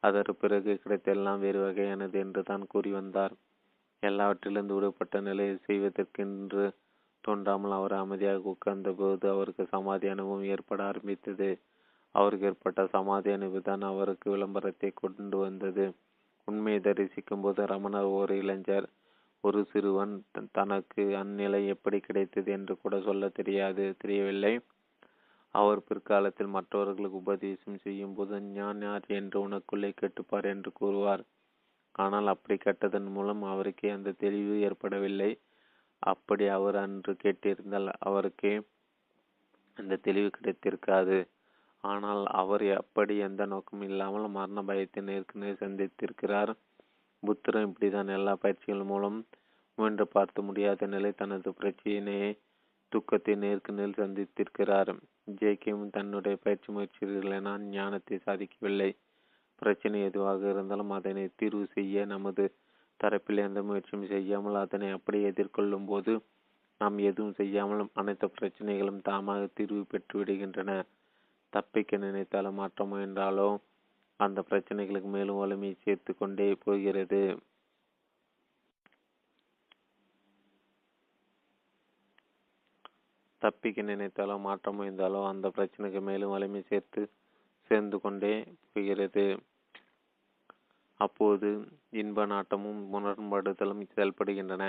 அதற்கு பிறகு கிடைத்த எல்லாம் வேறு வகையானது என்று தான் கூறி வந்தார். எல்லாவற்றிலிருந்து விடுபட்ட நிலையை செய்வதற்கென்று தோன்றாமல் அவர் அமைதியாக உட்கார்ந்த போது அவருக்கு சமாதி அனுபவம் ஏற்பட ஆரம்பித்தது. அவருக்கு ஏற்பட்ட சமாதி அனுபவம் தான் அவருக்கு விளம்பரத்தை கொண்டு வந்தது. உண்மையை தரிசிக்கும் போது ரமணர் ஒரு இளைஞர் ஒரு சிறுவன் தனக்கு அந்நிலை எப்படி கிடைத்தது என்று கூட சொல்ல தெரியாது தெரியவில்லை. அவர் பிற்காலத்தில் மற்றவர்களுக்கு உபதேசம் செய்யும் போது ஞான் யார் என்று உனக்குள்ளே கேட்டுப்பார் என்று கூறுவார். ஆனால் அப்படி கேட்டதன் மூலம் அவருக்கே அந்த தெளிவு ஏற்படவில்லை. அப்படி அவர் அன்று கேட்டிருந்தால் அவருக்கே அந்த தெளிவு கிடைத்திருக்காது. ஆனால் அவர் அப்படி எந்த நோக்கமும் இல்லாமல் மரண பயத்தை நேருக்கு நேர் சந்தித்திருக்கிறார். புத்தரும் இப்படிதான் எல்லா பயிற்சிகள் மூலம் முயன்று பார்த்து முடியாத நிலை தனது பிரச்சனையை துக்கத்தை நேருக்கு நேர் சந்தித்திருக்கிறார். ஜேகேவும் தன்னுடைய பயிற்சி முயற்சிகளை நான் ஞானத்தை சாதிக்கவில்லை. பிரச்சனை எதுவாக இருந்தாலும் அதனை தீர்வு செய்ய நமது தரப்பில் எந்த முயற்சியும் செய்யாமல் அதனை அப்படியே எதிர்கொள்ளும் போது நாம் எதுவும் செய்யாமல் அனைத்து பிரச்சனைகளும் தாமாக தீர்வு பெற்று விடுகின்றன. தப்பிக்க நினைத்தாலும் மாற்ற முயன்றாலோ அந்த பிரச்சனைகளுக்கு மேலும் வலிமையை சேர்த்து கொண்டே போகிறது. தப்பிக்க நினைத்தாலோ மாற்ற முயன்றாலோ அந்த பிரச்சனைக்கு மேலும் வலிமை சேர்த்து சேர்ந்து கொண்டே போகிறது. அப்போது இன்ப நாட்டமும் முரண்படுதலும் செயல்படுகின்றன.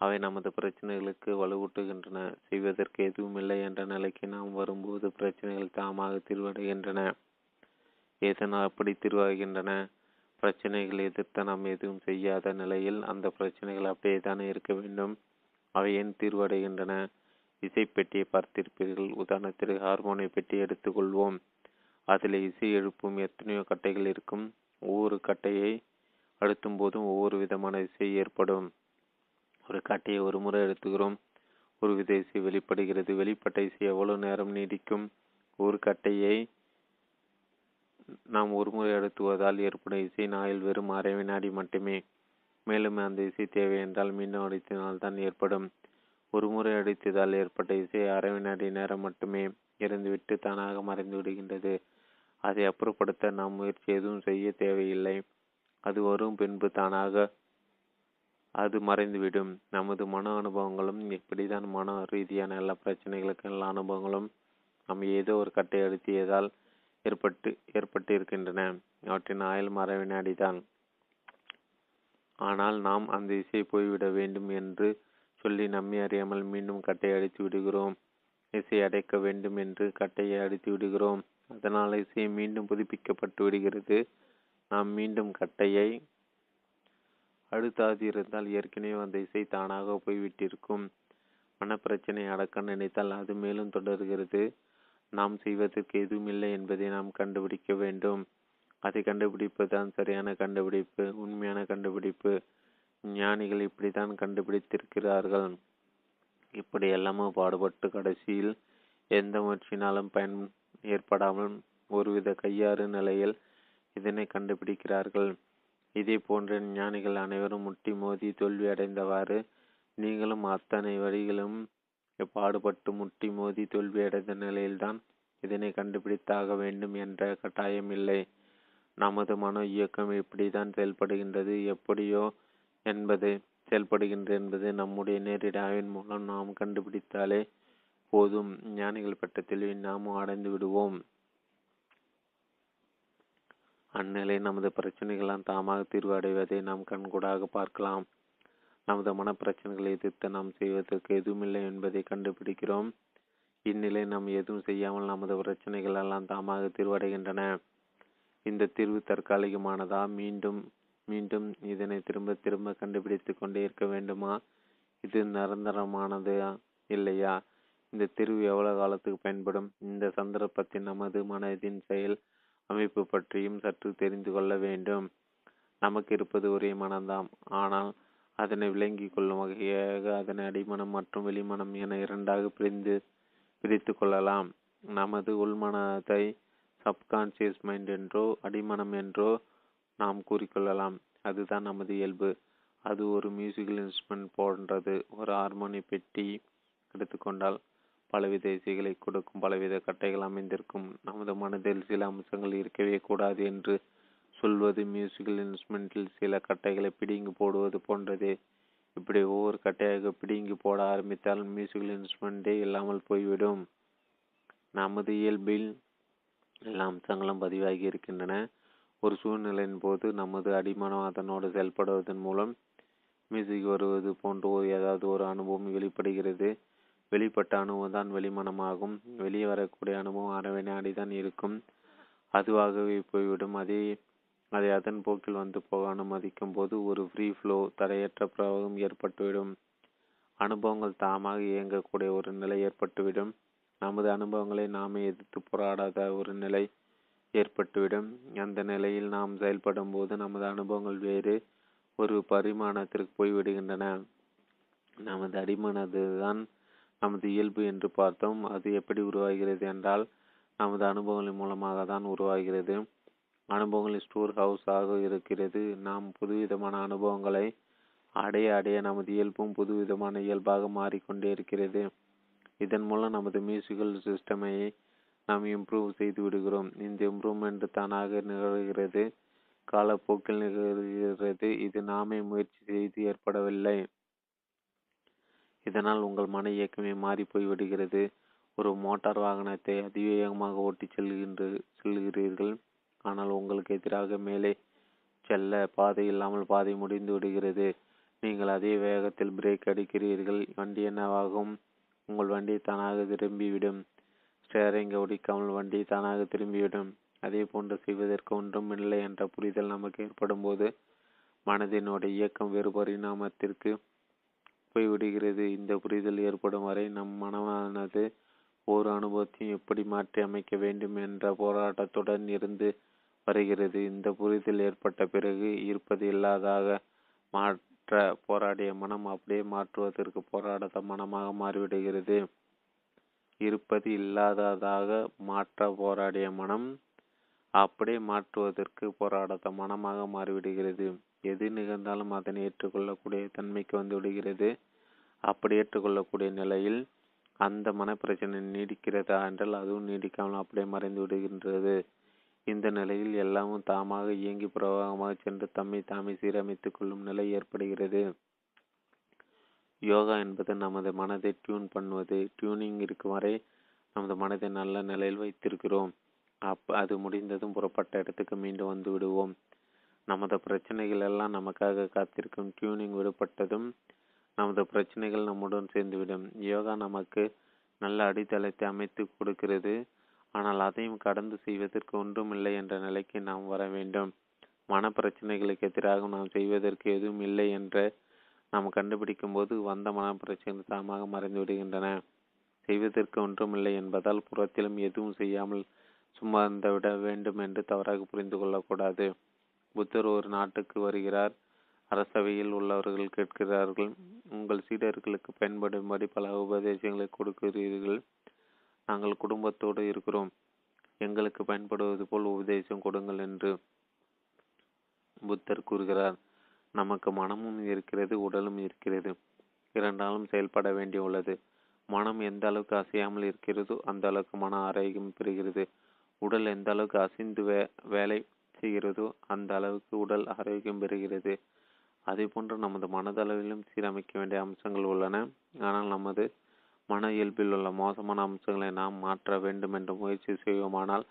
அவை நமது பிரச்சனைகளுக்கு வலுவூட்டுகின்றன. செய்வதற்கு எதுவும் இல்லை என்ற நிலைக்கு நாம் வரும்போது பிரச்சனைகள் தாமாக தீர்வடைகின்றன. எதனால் அப்படி தீர்வாகின்றன? பிரச்சனைகளை எதிர்த்து நாம் எதுவும் செய்யாத நிலையில் அந்த பிரச்சனைகள் அப்படியே தானே இருக்க வேண்டும். அவை ஏன் தீர்வடைகின்றன? இசைப்பெட்டியை பார்த்திருப்பீர்கள். உதாரணத்திற்கு ஹார்மோனை பெட்டி எடுத்துக்கொள்வோம். அதில் இசை எழுப்பும் எத்தனையோ கட்டைகள் இருக்கும். ஒவ்வொரு கட்டையை அழுத்தும் போதும் ஒவ்வொரு விதமான இசை ஏற்படும். ஒரு கட்டையை ஒரு முறை எடுத்துகிறோம் ஒரு வித இசை வெளிப்படுகிறது. வெளிப்பட்ட இசை எவ்வளவு நேரம் நீடிக்கும்? ஒரு கட்டையை நாம் ஒருமுறை அழுத்துவதால் ஏற்படும் இசை நாயில் வெறும் அரை வினாடி மட்டுமே. மேலும் அந்த இசை தேவை என்றால் மீண்டும் அடித்தினால் தான் ஏற்படும். ஒரு முறை அடித்ததால் ஏற்பட்ட இசை அரை வினாடி நேரம் மட்டுமே இருந்துவிட்டு தானாக மறைந்து விடுகின்றது. அதை அப்புறப்படுத்த நாம் முயற்சி எதுவும் செய்ய தேவையில்லை. அது வரும் பின்பு தானாக அது மறைந்துவிடும். நமது மன அனுபவங்களும் இப்படிதான் மன ரீதியான எல்லா பிரச்சனைகளுக்கும் எல்லா அனுபவங்களும் நாம் ஏதோ ஒரு கட்டை அழுத்தியதால் ஏற்பட்டு ஏற்பட்டு இருக்கின்றன அவற்றின் ஆயுள் மர வினாடிதான் ஆனால் நாம் அந்த இசை போய்விட வேண்டும் என்று சொல்லி நம்மை அறியாமல் மீண்டும் கட்டையை அடித்து விடுகிறோம். இசை அடைக்க வேண்டும் என்று கட்டையை அடித்து விடுகிறோம். அதனால் இசை மீண்டும் புதுப்பிக்கப்பட்டு விடுகிறது. நாம் மீண்டும் கட்டையை அழுத்தாதிருந்தால் ஏற்கனவே அந்த இசை தானாக போய்விட்டிருக்கும். மனப்பிரச்சனை அடக்க நினைத்தால் அது மேலும் தொடர்கிறது. நாம் செய்வதற்கு எதுவுமில்லை என்பதை நாம் கண்டுபிடிக்க வேண்டும். அதை கண்டுபிடிப்பதுதான் சரியான கண்டுபிடிப்பு உண்மையான கண்டுபிடிப்பு. ஞானிகள் இப்படித்தான் கண்டுபிடித்திருக்கிறார்கள். இப்படி எல்லாமே பாடுபட்டு கடைசியில் எந்த முயற்சினாலும் பயன் ஏற்படாமல் ஒருவித கையாறு நிலையில் இதனை கண்டுபிடிக்கிறார்கள். இதே போன்ற ஞானிகள் அனைவரும் முட்டி மோதி தோல்வி அடைந்தவாறு நீங்களும் அத்தனை வழிகளும் பாடுபட்டு முட்டி மோதி தோல்வியடைந்த நிலையில்தான் இதனை கண்டுபிடித்தாக வேண்டும் என்ற கட்டாயம் இல்லை. நமது மன இயக்கம் இப்படிதான் செயல்படுகின்றது எப்படியோ என்பது செயல்படுகின்றது என்பது நம்முடைய நேரடி ஆய்வின் மூலம் நாம் கண்டுபிடித்தாலே போதும். ஞானிகள் பட்டத்தில் நாமும் அடைந்து விடுவோம். அந்நிலை நமது பிரச்சனைகளால் தாமாக தீர்வு அடைவதை நாம் கண்கூடாக பார்க்கலாம். நமது மனப்பிரச்சனைகளை எதிர்த்து நாம் செய்வதற்கு எதுவுமில்லை என்பதை கண்டுபிடிக்கிறோம். இந்நிலை நாம் எதுவும் செய்யாமல் நமது பிரச்சனைகள் எல்லாம் தாமாக தீர்வடைகின்றன. இந்த தீர்வு தற்காலிகமானதா? மீண்டும் மீண்டும் இதனை திரும்ப திரும்ப கண்டுபிடித்து கொண்டே இருக்க வேண்டுமா? இது நிரந்தரமானது இல்லையா? இந்த தீர்வு எவ்வளவு காலத்துக்கு பயன்படும்? இந்த சந்தர்ப்பத்தில் நமது மனதின் செயல் அமைப்பு பற்றியும் சற்று தெரிந்து கொள்ள வேண்டும். நமக்கு இருப்பது ஒரே மனம்தான். ஆனால் அதனை விளங்கி கொள்ளும் வகையாக அதனை அடிமனம் மற்றும் வெளிமனம் என இரண்டாக பிரிந்து பிரித்து கொள்ளலாம். நமது உள்மனதை சப்கான்சியஸ் மைண்ட் என்றோ அடிமனம் என்றோ நாம் கூறிக்கொள்ளலாம். அதுதான் நமது இயல்பு. அது ஒரு மியூசிக்கல் இன்ஸ்ட்ருமெண்ட் போன்றது. ஒரு ஹார்மோனி பெட்டி எடுத்துக்கொண்டால் பலவித இசைகளை கொடுக்கும் பலவித கட்டைகள் அமைந்திருக்கும். நமது மனதில் சில அம்சங்கள் இருக்கவே கூடாது என்று சொல்வது மியூசிக்கல் இன்ஸ்ட்ருமெண்ட்டில் சில கட்டைகளை பிடிங்கி போடுவது போன்றது. இப்படி ஒவ்வொரு கட்டையாக பிடிங்கி போட ஆரம்பித்தால் மியூசிக்கல் இன்ஸ்ட்ருமெண்ட்டே இல்லாமல் போய்விடும். நமது இயல்பில் எல்லா அம்சங்களும் பதிவாகி இருக்கின்றன. ஒரு சூழ்நிலையின் போது நமது அடிமனம் அதனோடு செயல்படுவதன் மூலம் மியூசிக் வருவது போன்ற ஏதாவது ஒரு அனுபவம் வெளிப்படுகிறது. வெளிப்பட்ட அனுபவம் தான் வெளிமனமாகும். வெளியே வரக்கூடிய அனுபவம் அரை வினாடிதான் இருக்கும். அதுவாகவே போய்விடும். அதே அதை அதன் போக்கில் வந்து போக அனுமதிக்கும் போது ஒரு ஃப்ரீ ஃப்ளோ தடையற்ற பிரவாகம் ஏற்பட்டுவிடும். அனுபவங்கள் தாமாக இயங்கக்கூடிய ஒரு நிலை ஏற்பட்டுவிடும். நமது அனுபவங்களை நாமே எதிர்த்து போராடாத ஒரு நிலை ஏற்பட்டுவிடும். அந்த நிலையில் நாம் செயல்படும் போது நமது அனுபவங்கள் வேறு ஒரு பரிமாணத்திற்கு போய்விடுகின்றன நமது அடிமனது தான் நமது இயல்பு என்று பார்த்தோம். அது எப்படி உருவாகிறது என்றால் நமது அனுபவங்களின் மூலமாக தான் உருவாகிறது. அனுபவங்களின் ஸ்டோர் ஹவுஸ் ஆக இருக்கிறது. நாம் புதுவிதமான அனுபவங்களை அடைய அடைய நமது இயல்பும் புதுவிதமான இயல்பாக மாறிக்கொண்டே இருக்கிறது. இதன் மூலம் நமது மியூசிக்கல் சிஸ்டமை நாம் இம்ப்ரூவ் செய்து விடுகிறோம். இந்த இம்ப்ரூவ்மெண்ட் தானாக நிகழ்கிறது. காலப்போக்கில் நிகழ்கிறது. இது நாமே முயற்சி செய்து ஏற்படவில்லை. இதனால் உங்கள் மன இயக்கமே மாறி போய்விடுகிறது ஒரு மோட்டார் வாகனத்தை அதிவேகமாக ஓட்டி செல்கின்ற செல்கிறீர்கள். ஆனால் உங்களுக்கு எதிராக மேலே செல்ல பாதை இல்லாமல் பாதை முடிந்து விடுகிறது. நீங்கள் அதே வேகத்தில் பிரேக் அடிக்கிறீர்கள். வண்டி என்னவாகும்? உங்கள் வண்டி தானாக திரும்பிவிடும். ஸ்டேரிங்கை ஒடிக்காமல் வண்டி தானாக திரும்பிவிடும். அதே போன்று செய்வதற்கு ஒன்றும் இல்லை என்ற புரிதல் நமக்கு ஏற்படும் போது மனதினுடைய இயக்கம் வேறு பரிணாமத்திற்கு போய்விடுகிறது. இந்த புரிதல் ஏற்படும் வரை நம் மனமானது ஒரு அனுபவத்தையும் எப்படி மாற்றி அமைக்க வேண்டும் என்ற போராட்டத்துடன் இருந்து வருகிறது. இந்த புரிதல் ஏற்பட்ட பிறகு இருப்பது இல்லாதாக மாற்ற போராடிய மனம் அப்படியே மாற்றுவதற்கு போராடாத மனமாக மாறிவிடுகிறது. இருப்பது இல்லாததாக மாற்ற போராடிய மனம் அப்படியே மாற்றுவதற்கு போராடாத மனமாக மாறிவிடுகிறது. எது நிகழ்ந்தாலும் அதனை ஏற்றுக்கொள்ளக்கூடிய தன்மைக்கு வந்து விடுகிறது. அப்படி ஏற்றுக்கொள்ளக்கூடிய நிலையில் அந்த மனப்பிரச்சனை நீடிக்கிறதா என்றால் அதுவும் நீடிக்காமல் அப்படியே மறைந்து விடுகின்றது. இந்த நிலையில் எல்லாமும் தாமாக இயங்கி பிரவாகமாக சென்று தம்மை தாமே சீரமைத்துக் கொள்ளும் நிலை ஏற்படுகிறது. யோகா என்பது நமது மனதை டியூன் பண்ணுவது டியூனிங் இருக்கும் வரை நமது மனதை நல்ல நிலையில் வைத்திருக்கிறோம். அப் அது முடிந்ததும் புறப்பட்ட இடத்துக்கு மீண்டும் வந்து விடுவோம். நமது பிரச்சனைகள் எல்லாம் நமக்காக காத்திருக்கும். டியூனிங் விடுபட்டதும் நமது பிரச்சனைகள் நம்முடன் சேர்ந்துவிடும். யோகா நமக்கு நல்ல அடித்தளத்தை அமைத்து கொடுக்கிறது. ஆனால் அதையும் கடந்து செய்வதற்கு ஒன்றுமில்லை என்ற நிலைக்கு நாம் வர வேண்டும். மன பிரச்சனைகளுக்கு எதிராக நாம் செய்வதற்கு எதுவும் இல்லை என்று நாம் கண்டுபிடிக்கும் போது வந்த மன பிரச்சனைகள் தாமாக மறைந்து விடுகின்றன. செய்வதற்கு ஒன்றுமில்லை என்பதால் புறத்திலும் எதுவும் செய்யாமல் சும்மா விட வேண்டும் என்று தவறாக புரிந்து கொள்ளக்கூடாது. புத்தர் ஒரு நாட்டுக்கு வருகிறார். அரசவையில் உள்ளவர்கள் கேட்கிறார்கள். உங்கள் சீடர்களுக்கு பயன்படும்படி பல உபதேசங்களை கொடுக்கிறீர்கள். நாங்கள் குடும்பத்தோடு இருக்கிறோம். எங்களுக்கு பயன்படுவது போல் உபதேசம் கொடுங்கள் என்று புத்தர் கூறுகிறார். நமக்கு மனமும் இருக்கிறது உடலும் இருக்கிறது. இரண்டாலும் செயல்பட வேண்டியுள்ளது மனம் எந்த அளவுக்கு அசையாமல் இருக்கிறதோ அந்த அளவுக்கு மன ஆரோக்கியம் பெறுகிறது. உடல் எந்த அளவுக்கு அசைந்து வே வேலை செய்கிறதோ அந்த அளவுக்கு உடல் ஆரோக்கியம் பெறுகிறது. அதே போன்று நமது மனதளவிலும் சீரமைக்க வேண்டிய அம்சங்கள் உள்ளன. ஆனால் நமது மன இயல்பில் உள்ள மோசமான அம்சங்களை நாம் மாற்ற வேண்டும் என்று முயற்சி செய்வோமானால்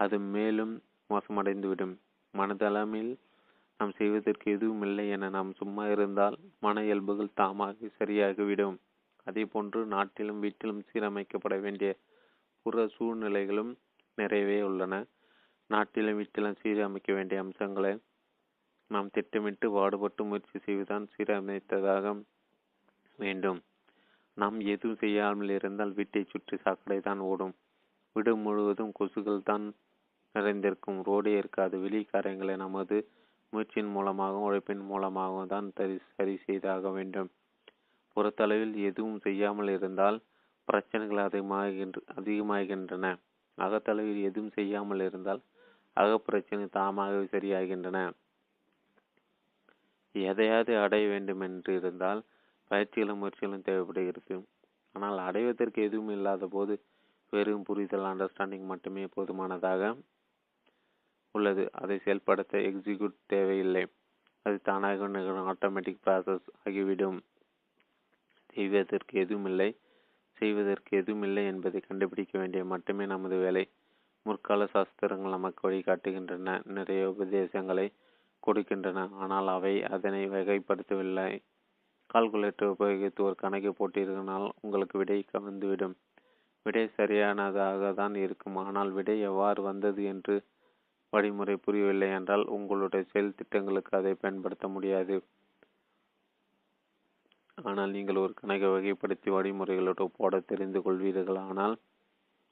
அது மேலும் மோசமடைந்துவிடும். மனதளமில் நாம் செய்வதற்கு எதுவும் இல்லை என நாம் சும்மா இருந்தால் மன இயல்புகள் தாமாக சரியாகிவிடும். அதே போன்று நாட்டிலும் வீட்டிலும் சீரமைக்கப்பட வேண்டிய புற சூழ்நிலைகளும் நிறையவே உள்ளன. நாட்டிலும் வீட்டிலும் சீரமைக்க வேண்டிய அம்சங்களை நாம் திட்டமிட்டு பாடுபட்டு முயற்சி செய்வதுதான் சீரமைத்ததாக வேண்டும். நாம் எதுவும் செய்யாமல் இருந்தால் வீட்டை சுற்றி சாக்கடை தான் ஓடும். வீடு முழுவதும் கொசுகள் தான் நிறைந்திருக்கும். ரோடே இருக்காது. வெளி காரியங்களை நமது முயற்சியின் மூலமாகவும் உழைப்பின் மூலமாகவும் தான் சரி சரி செய்தாக வேண்டும். புறத்தளவில் எதுவும் செய்யாமல் இருந்தால் பிரச்சனைகள் அதிகமாகின்ற அதிகமாகின்றன. அகத்தளவில் எதுவும் செய்யாமல் இருந்தால் அகப்பிரச்சனை தாமாகவே சரியாகின்றன. எதையாவது அடைய வேண்டும் என்று இருந்தால் பயிற்சிகளும் முயற்சிகளும் தேவைப்படுகிறது. ஆனால் அடைவதற்கு எதுவும் இல்லாத போது வெறும் புரிதல் அண்டர்ஸ்டாண்டிங் மட்டுமே போதுமானதாக உள்ளது. அதை செயல்படுத்த எக்ஸிக்யூட் தேவையில்லை. அது தானாக நிகழும் ஆட்டோமேட்டிக் ப்ராசஸ் ஆகிவிடும். செய்வதற்கு எதுவும் இல்லை. செய்வதற்கு எதுவும் இல்லை என்பதை கண்டுபிடிக்க வேண்டிய மட்டுமே நமது வேலை. முற்கால சாஸ்திரங்கள் நமக்கு வழிகாட்டுகின்றன. நிறைய உபதேசங்களை கொடுக்கின்றன. ஆனால் அவை அதனை வகைப்படுத்தவில்லை. கால்குலேட்டர் உபயோகித்து ஒரு கணக்கை போட்டிருக்கனால் உங்களுக்கு விடை வந்துவிடும் விடை சரியானதாக தான் இருக்கும். ஆனால் விடை எவ்வாறு வந்தது என்று வழிமுறை புரியவில்லை என்றால் உங்களுடைய செயல் திட்டங்களுக்கு அதை பயன்படுத்த முடியாது. ஆனால் நீங்கள் ஒரு கணக்கை வகைப்படுத்தி வழிமுறைகளோடு போட தெரிந்து கொள்வீர்கள். ஆனால்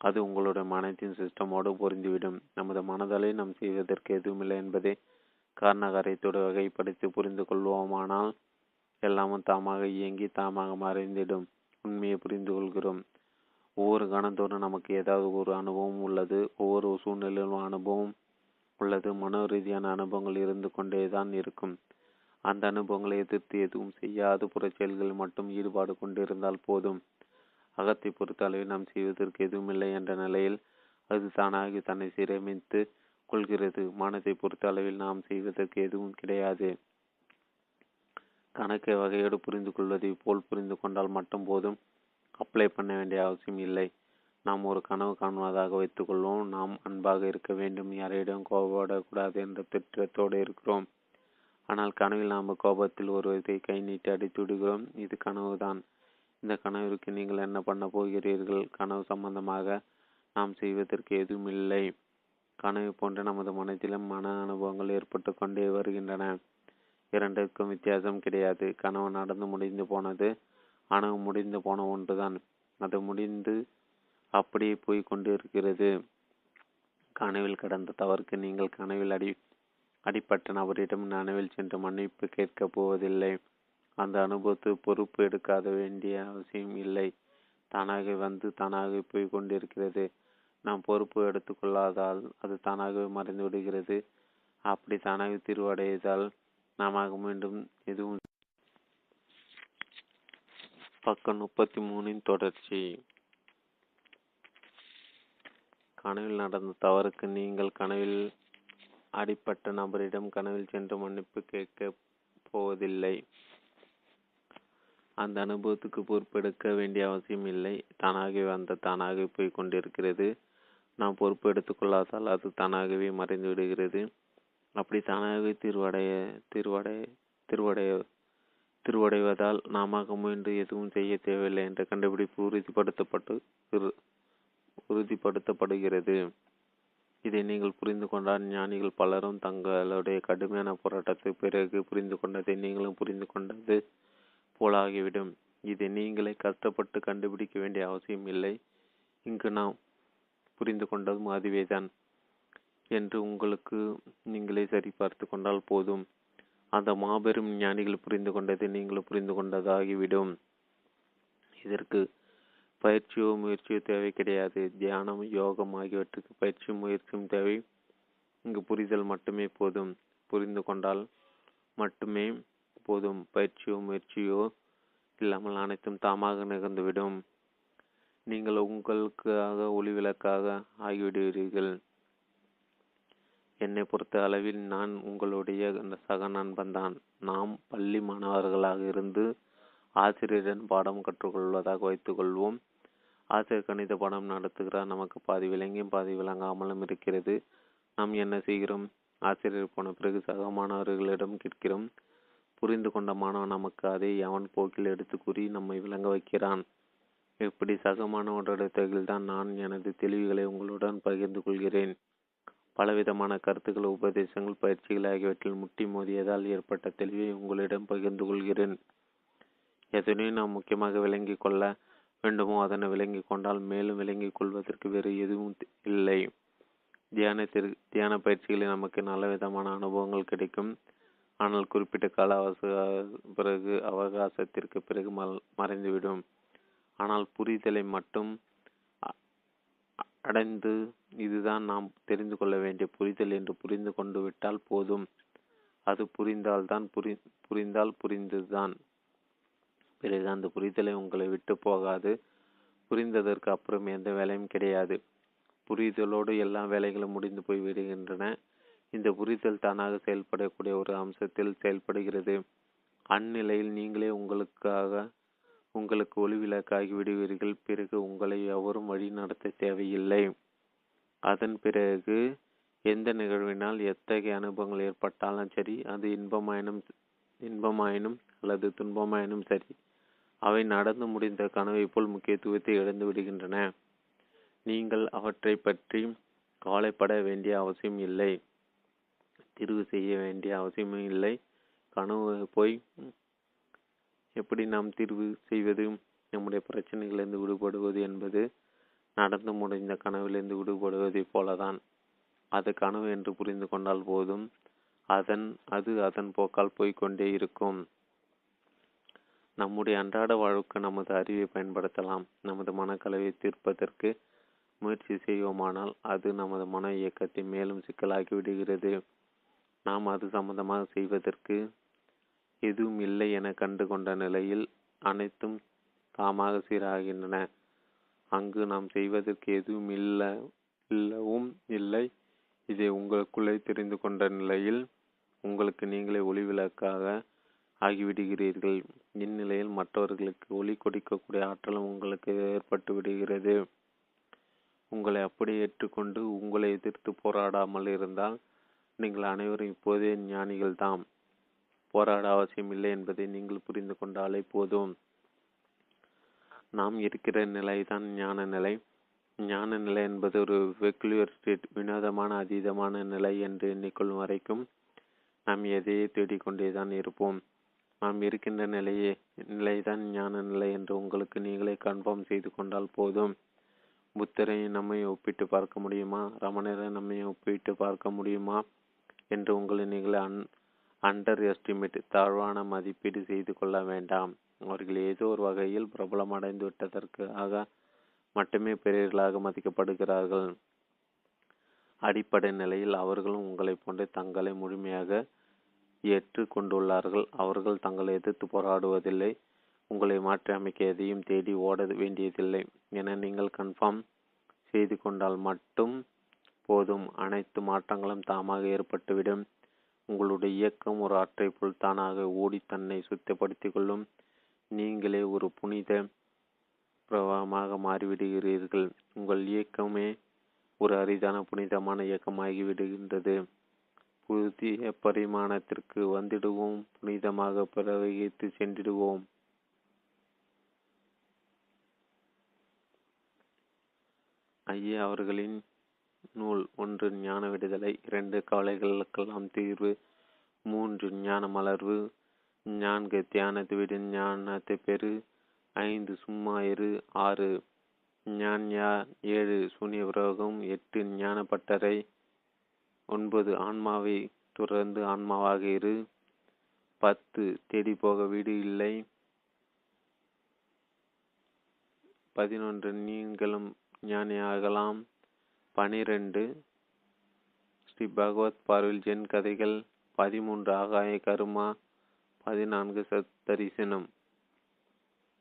அது உங்களுடைய மனத்தின் சிஸ்டமோடு பொருந்திவிடும். நமது மனதலை நாம் செய்வதற்கு எதுவுமில்லை என்பதை காரணகாரியத்தோடு வகைப்படுத்தி புரிந்து கொள்வோமானால் எல்லாமும் தாமாக இயங்கி தாமாக மறைந்திடும். உண்மையை புரிந்து கொள்கிறோம் ஒவ்வொரு கணத்தோடும் நமக்கு ஏதாவது ஒரு அனுபவம் உள்ளது. ஒவ்வொரு சூழ்நிலையிலும் அனுபவம் உள்ளது. மனோ ரீதியான அனுபவங்கள் இருந்து கொண்டேதான் இருக்கும். அந்த அனுபவங்களை எதிர்த்து எதுவும் செய்யாது புறச்செயல்களில் மட்டும் ஈடுபாடு கொண்டிருந்தால் போதும். அகத்தை பொறுத்த அளவில் நாம் செய்வதற்கு எதுவுமில்லை என்ற நிலையில் அது தானாகி தன்னை சீரமைத்து கொள்கிறது. மனதை பொறுத்த அளவில் நாம் செய்வதற்கு எதுவும் கிடையாது. கணக்கை வகையோடு புரிந்து கொள்வதை போல் புரிந்து கொண்டால் மட்டும் போதும். அப்ளை பண்ண வேண்டிய அவசியம் இல்லை. நாம் ஒரு கனவு காணுவதாக வைத்துக்கொள்வோம் நாம் அன்பாக இருக்க வேண்டும். யாரையிடம் கோபப்படக்கூடாது என்ற திட்டத்தோடு இருக்கிறோம். ஆனால் கனவில் நாம் கோபத்தில் ஒருவரை கை நீட்டி அடித்து விடுகிறோம். இது கனவுதான். இந்த கனவிற்கு நீங்கள் என்ன பண்ண போகிறீர்கள்? கனவு சம்பந்தமாக நாம் செய்வதற்கு எதுவும் இல்லை. கனவு போன்ற நமது மனத்திலும் மன அனுபவங்கள் ஏற்பட்டு கொண்டே வருகின்றன. இரண்டிற்கும் வித்தியாசம் கிடையாது. கனவு நடந்து முடிந்து போனது அணு முடிந்து போன ஒன்றுதான். அது முடிந்து அப்படியே போய் கொண்டிருக்கிறது. கனவில் கடந்த தவறுக்கு நீங்கள் கனவில் அடி அடிப்பட்ட நபரிடம் நனவில் சென்று மன்னிப்பு கேட்கப் போவதில்லை. அந்த அனுபவத்து பொறுப்பு எடுக்காத வேண்டிய அவசியம் இல்லை. தானாக வந்து தானாக போய் கொண்டிருக்கிறது. நாம் பொறுப்பு எடுத்துக்கொள்ளாதால் அது தானாகவே மறைந்து விடுகிறது. அப்படி தானாக தீர்வடையதால் நாம மீண்டும் எதுவும் பக்கம் முப்பத்தி மூணின் தொடர்ச்சி. கனவில் நடந்த தவறுக்கு நீங்கள் கனவில் அடிப்பட்ட நபரிடம் கனவில் சென்று மன்னிப்பு கேட்க போவதில்லை. அந்த அனுபவத்துக்கு பொறுப்பெடுக்க வேண்டிய அவசியம் இல்லை. தானாகவே வந்த தானாகவே போய் கொண்டிருக்கிறது. நாம் பொறுப்பு எடுத்துக்கொள்ளாதால் அது தானாகவே மறைந்து விடுகிறது. அப்படி தானாகவே தீர்வடைய தீர்வடைய திருவடைய திருவடைவதால் நாம முயன்று எதுவும் செய்ய தேவையில்லை என்ற கண்டுபிடிப்பு உறுதிப்படுத்தப்பட்டு உறுதிப்படுத்தப்படுகிறது. இதை நீங்கள் புரிந்து கொண்டால் ஞானிகள் பலரும் தங்களுடைய கடுமையான போராட்டத்துக்கு பிறகு புரிந்து கொண்டதை நீங்களும் புரிந்து கொண்டது போலாகிவிடும். இதை நீங்களே கஷ்டப்பட்டு கண்டுபிடிக்க வேண்டிய அவசியம் இல்லை. இங்கு நாம் புரிந்து கொண்டதும் அதுவேதான். என்று உங்களுக்கு நீங்களே சரிபார்த்து கொண்டால் போதும். அந்த மாபெரும் ஞானிகள் புரிந்து கொண்டதை நீங்களும் புரிந்து கொண்டதாகிவிடும். இதற்கு பயிற்சியோ முயற்சியோ தேவை கிடையாது. தியானம் யோகம் ஆகியவற்றுக்கு பயிற்சியும் முயற்சியும் தேவை. இங்கு புரிதல் மட்டுமே போதும். புரிந்து கொண்டால் மட்டுமே போதும். பயிற்சியோ முயற்சியோ இல்லாமல் அனைத்தும் தாமாக நிகழ்ந்துவிடும். நீங்கள் உங்களுக்காக ஒளிவிளக்காக ஆகிவிடுவீர்கள். என்னை பொறுத்த அளவில் நான் உங்களுடைய சக நண்பன்தான். நாம் பள்ளி மாணவர்களாக இருந்து ஆசிரியரிடம் பாடம் கற்றுக்கொள்வதாக வைத்துக்கொள்வோம் ஆசிரியர் கணித பாடம் நடத்துகிறார். நமக்கு பாதி விளங்கியும் பாதி விளங்காமலும் இருக்கிறது. நாம் என்ன செய்கிறோம்? ஆசிரியர் போன பிறகு சக மாணவர்களிடம் கேட்கிறோம். புரிந்து கொண்ட மாணவன் நமக்கு அதை அவன் போக்கில் எடுத்து கூறி நம்மை விளங்க வைக்கிறான். இப்படி சக மாணவனிடத்தில் தான் நான் எனது தெளிவுகளை உங்களுடன் பகிர்ந்து கொள்கிறேன். பலவிதமான கருத்துக்கள் உபதேசங்கள் பயிற்சிகள் ஆகியவற்றில் முட்டி மோதியதால் ஏற்பட்ட தெளிவை உங்களிடம் பகிர்ந்து கொள்கிறேன். எதனையும் நாம் முக்கியமாக விளங்கிக் கொள்ள வேண்டுமோ அதனை விளங்கிக் கொண்டால் மேலும் விளங்கிக் கொள்வதற்கு வேறு எதுவும் இல்லை. தியானத்திற்கு தியான பயிற்சிகளில் நமக்கு நல்ல விதமான அனுபவங்கள் கிடைக்கும். ஆனால் குறிப்பிட்ட கால அவசர பிறகு அவகாசத்திற்கு பிறகு மறைந்துவிடும். ஆனால் புரிதலை மட்டும் அடைந்து இதுதான் நாம் தெரிந்து கொள்ள வேண்டிய புரிதல் என்று புரிந்து கொண்டு விட்டால் போதும். அது புரிந்தால்தான் புரி புரிந்தால் புரிந்ததுதான் பிறகு அந்த புரிதலை உங்களை விட்டு போகாது. புரிந்ததற்கு அப்புறம் எந்த வேலையும் கிடையாது. புரிதலோடு எல்லா வேலைகளும் முடிந்து போய் விடுகின்றன. இந்த புரிதல் தானாக செயல்படக்கூடிய ஒரு அம்சத்தில் செயல்படுகிறது. அந்நிலையில் நீங்களே உங்களுக்காக உங்களுக்கு ஒளிவிளக்காகி விடுவீர்கள். பிறகு உங்களை எவரும் வழி நடத்த தேவையில்லை. அதன் பிறகு எந்த நிகழ்வினால் எத்தகைய அனுபவங்கள் ஏற்பட்டாலும் சரி அது இன்பமாயினும் இன்பமாயினும் அல்லது துன்பமாயினும் சரி அவை நடந்து முடிந்த கனவை போல் முக்கியத்துவத்தை இழந்து விடுகின்றன. நீங்கள் அவற்றை பற்றி கவலைப்பட வேண்டிய அவசியம் இல்லை. தீர்வு செய்ய வேண்டிய அவசியமும் இல்லை. கனவு போய் எப்படி நாம் தீர்வு செய்வது நம்முடைய பிரச்சனைகளிலிருந்து விடுபடுவது என்பது நடந்து முடிந்த கனவிலிருந்து விடுபடுவதைப் போலதான். அது கனவு என்று புரிந்து கொண்டால் போதும். அதன் அது அதன் போக்கால் போய்கொண்டே இருக்கும். நம்முடைய அன்றாட வாழ்வுக்கு நமது அறிவை பயன்படுத்தலாம். நமது மனக்கலவை தீர்ப்பதற்கு முயற்சி செய்வோமானால் அது நமது மன இயக்கத்தை மேலும் சிக்கலாக்கி விடுகிறது. நாம் அது சம்பந்தமாக செய்வதற்கு எதுவும் இல்லை என கண்டு கொண்ட நிலையில் அனைத்தும் தாமாக சீராகின்றன. அங்கு நாம் செய்வதற்கு எதுவும் இல்லை இல்லவும் இல்லை. இதை உங்களுக்குள்ளே தெரிந்து கொண்ட நிலையில் உங்களுக்கு நீங்களே ஒளிவிளக்காக ஆகிவிடுகிறீர்கள். இந்நிலையில் மற்றவர்களுக்கு ஒளி கொடுக்கக்கூடிய ஆற்றலும் உங்களுக்கு ஏற்பட்டு விடுகிறது. உங்களை அப்படியே ஏற்றுக்கொண்டு உங்களை எதிர்த்து போராடாமல் இருந்தால் நீங்கள் அனைவரும் இப்போதே ஞானிகள்தாம். போராட அவசியம் இல்லை என்பதை நீங்கள் புரிந்து கொண்டாலே போதும். நாம் இருக்கிற நிலைதான் ஞான நிலை. ஞான நிலை என்பது ஒரு வெக்குலியர் ஸ்டேட் வினோதமான அதீதமான நிலை என்று எண்ணிக்கொள்ளும் வரைக்கும் நாம் எதையே தேடிக்கொண்டேதான் இருப்போம். நாம் இருக்கின்ற நிலையே நிலைதான் ஞான நிலை என்று உங்களுக்கு நீங்களே கன்ஃபார்ம் செய்து கொண்டால் போதும். புத்தரை நம்மை ஒப்பிட்டு பார்க்க முடியுமா? ரமணரை நம்மை ஒப்பிட்டு பார்க்க முடியுமா? என்று உங்களை நீங்களே அன் அண்டர் எஸ்டிமேட் தாழ்வான மதிப்பீடு செய்து கொள்ள வேண்டாம். அவர்கள் ஏதோ ஒரு வகையில் பிரபலமடைந்து விட்டதற்காக மட்டுமே பெரியர்களாக மதிக்கப்படுகிறார்கள். அடிப்படை நிலையில் அவர்களும் உங்களை போன்றே தங்களை முழுமையாக ஏற்று கொண்டுள்ளார்கள். அவர்கள் தங்களை எதிர்த்து போராடுவதில்லை. உங்களை மாற்றி அமைக்க எதையும் தேடி ஓட வேண்டியதில்லை. என நீங்கள் கன்ஃபார்ம் செய்து கொண்டால் மட்டும் போதும். அனைத்து மாற்றங்களும் தாமாக ஏற்பட்டுவிடும். உங்களுடைய இயக்கம் ஒரு ஆற்றை போல் தானாக ஓடி தன்னை சுத்தப்படுத்திக் கொள்ளும். நீங்களே ஒரு புனித பிரவாகமாக மாறிவிடுகிறீர்கள். உங்கள் இயக்கமே ஒரு அரிதான புனிதமான இயக்கமாகிவிடுகின்றது. புதிய பரிமாணத்திற்கு வந்திடுவோம். புனிதமாக பிரவகித்து சென்றிடுவோம். ஐயா அவர்களின் நூல் ஒன்று ஞான விடுதலை. இரண்டு கவலைகளுக்கெல்லாம் தீர்வு. மூன்று ஞான மலர்வு. நான்கு தியானத்தை விடு ஞானத்தை பெறு. ஐந்து சும்மா இரு. ஆறு. ஞான்யா ஏழு சூனிய விரோகம். எட்டு ஞான பட்டறை ஒன்பது ஆன்மாவை துறந்து ஆன்மாவாக இரு. பத்து தேடி போக வீடு இல்லை. பதினொன்று நீங்களும் ஞானியாகலாம். பனிரெண்டு ஸ்ரீ பகவத் பார்வில் ஜென் கதைகள். பதிமூன்று ஆகாய கருமா. பதினான்கு சத்தரிசனம்.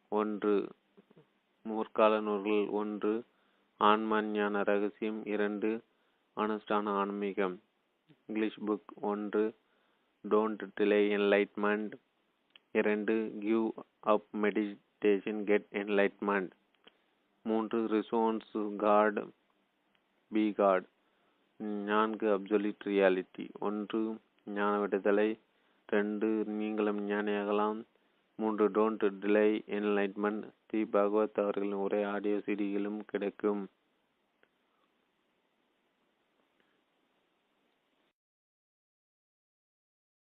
ஒன்று முற்கால நூல்கள் ஒன்று ஆன்ம ஞான ரகசியம். இரண்டு அனுஷ்டான ஆன்மீகம். English book. ஒன்று டோன்ட் டிலே என்லைட்மெண்ட். இரண்டு give up meditation. Get enlightenment. மூன்று ரிசோன்ஸ் காட். Be God. நான்கு அப்சொலிட் ரியாலிட்டி. ஒன்று ஞான விடுதலை. ரெண்டு நீங்களும் ஞானியாகலாம். மூன்று don't delay enlightenment Sri Bhagavath அவர்களின் உரை ஆடியோ சிடியிலும் கிடைக்கும்.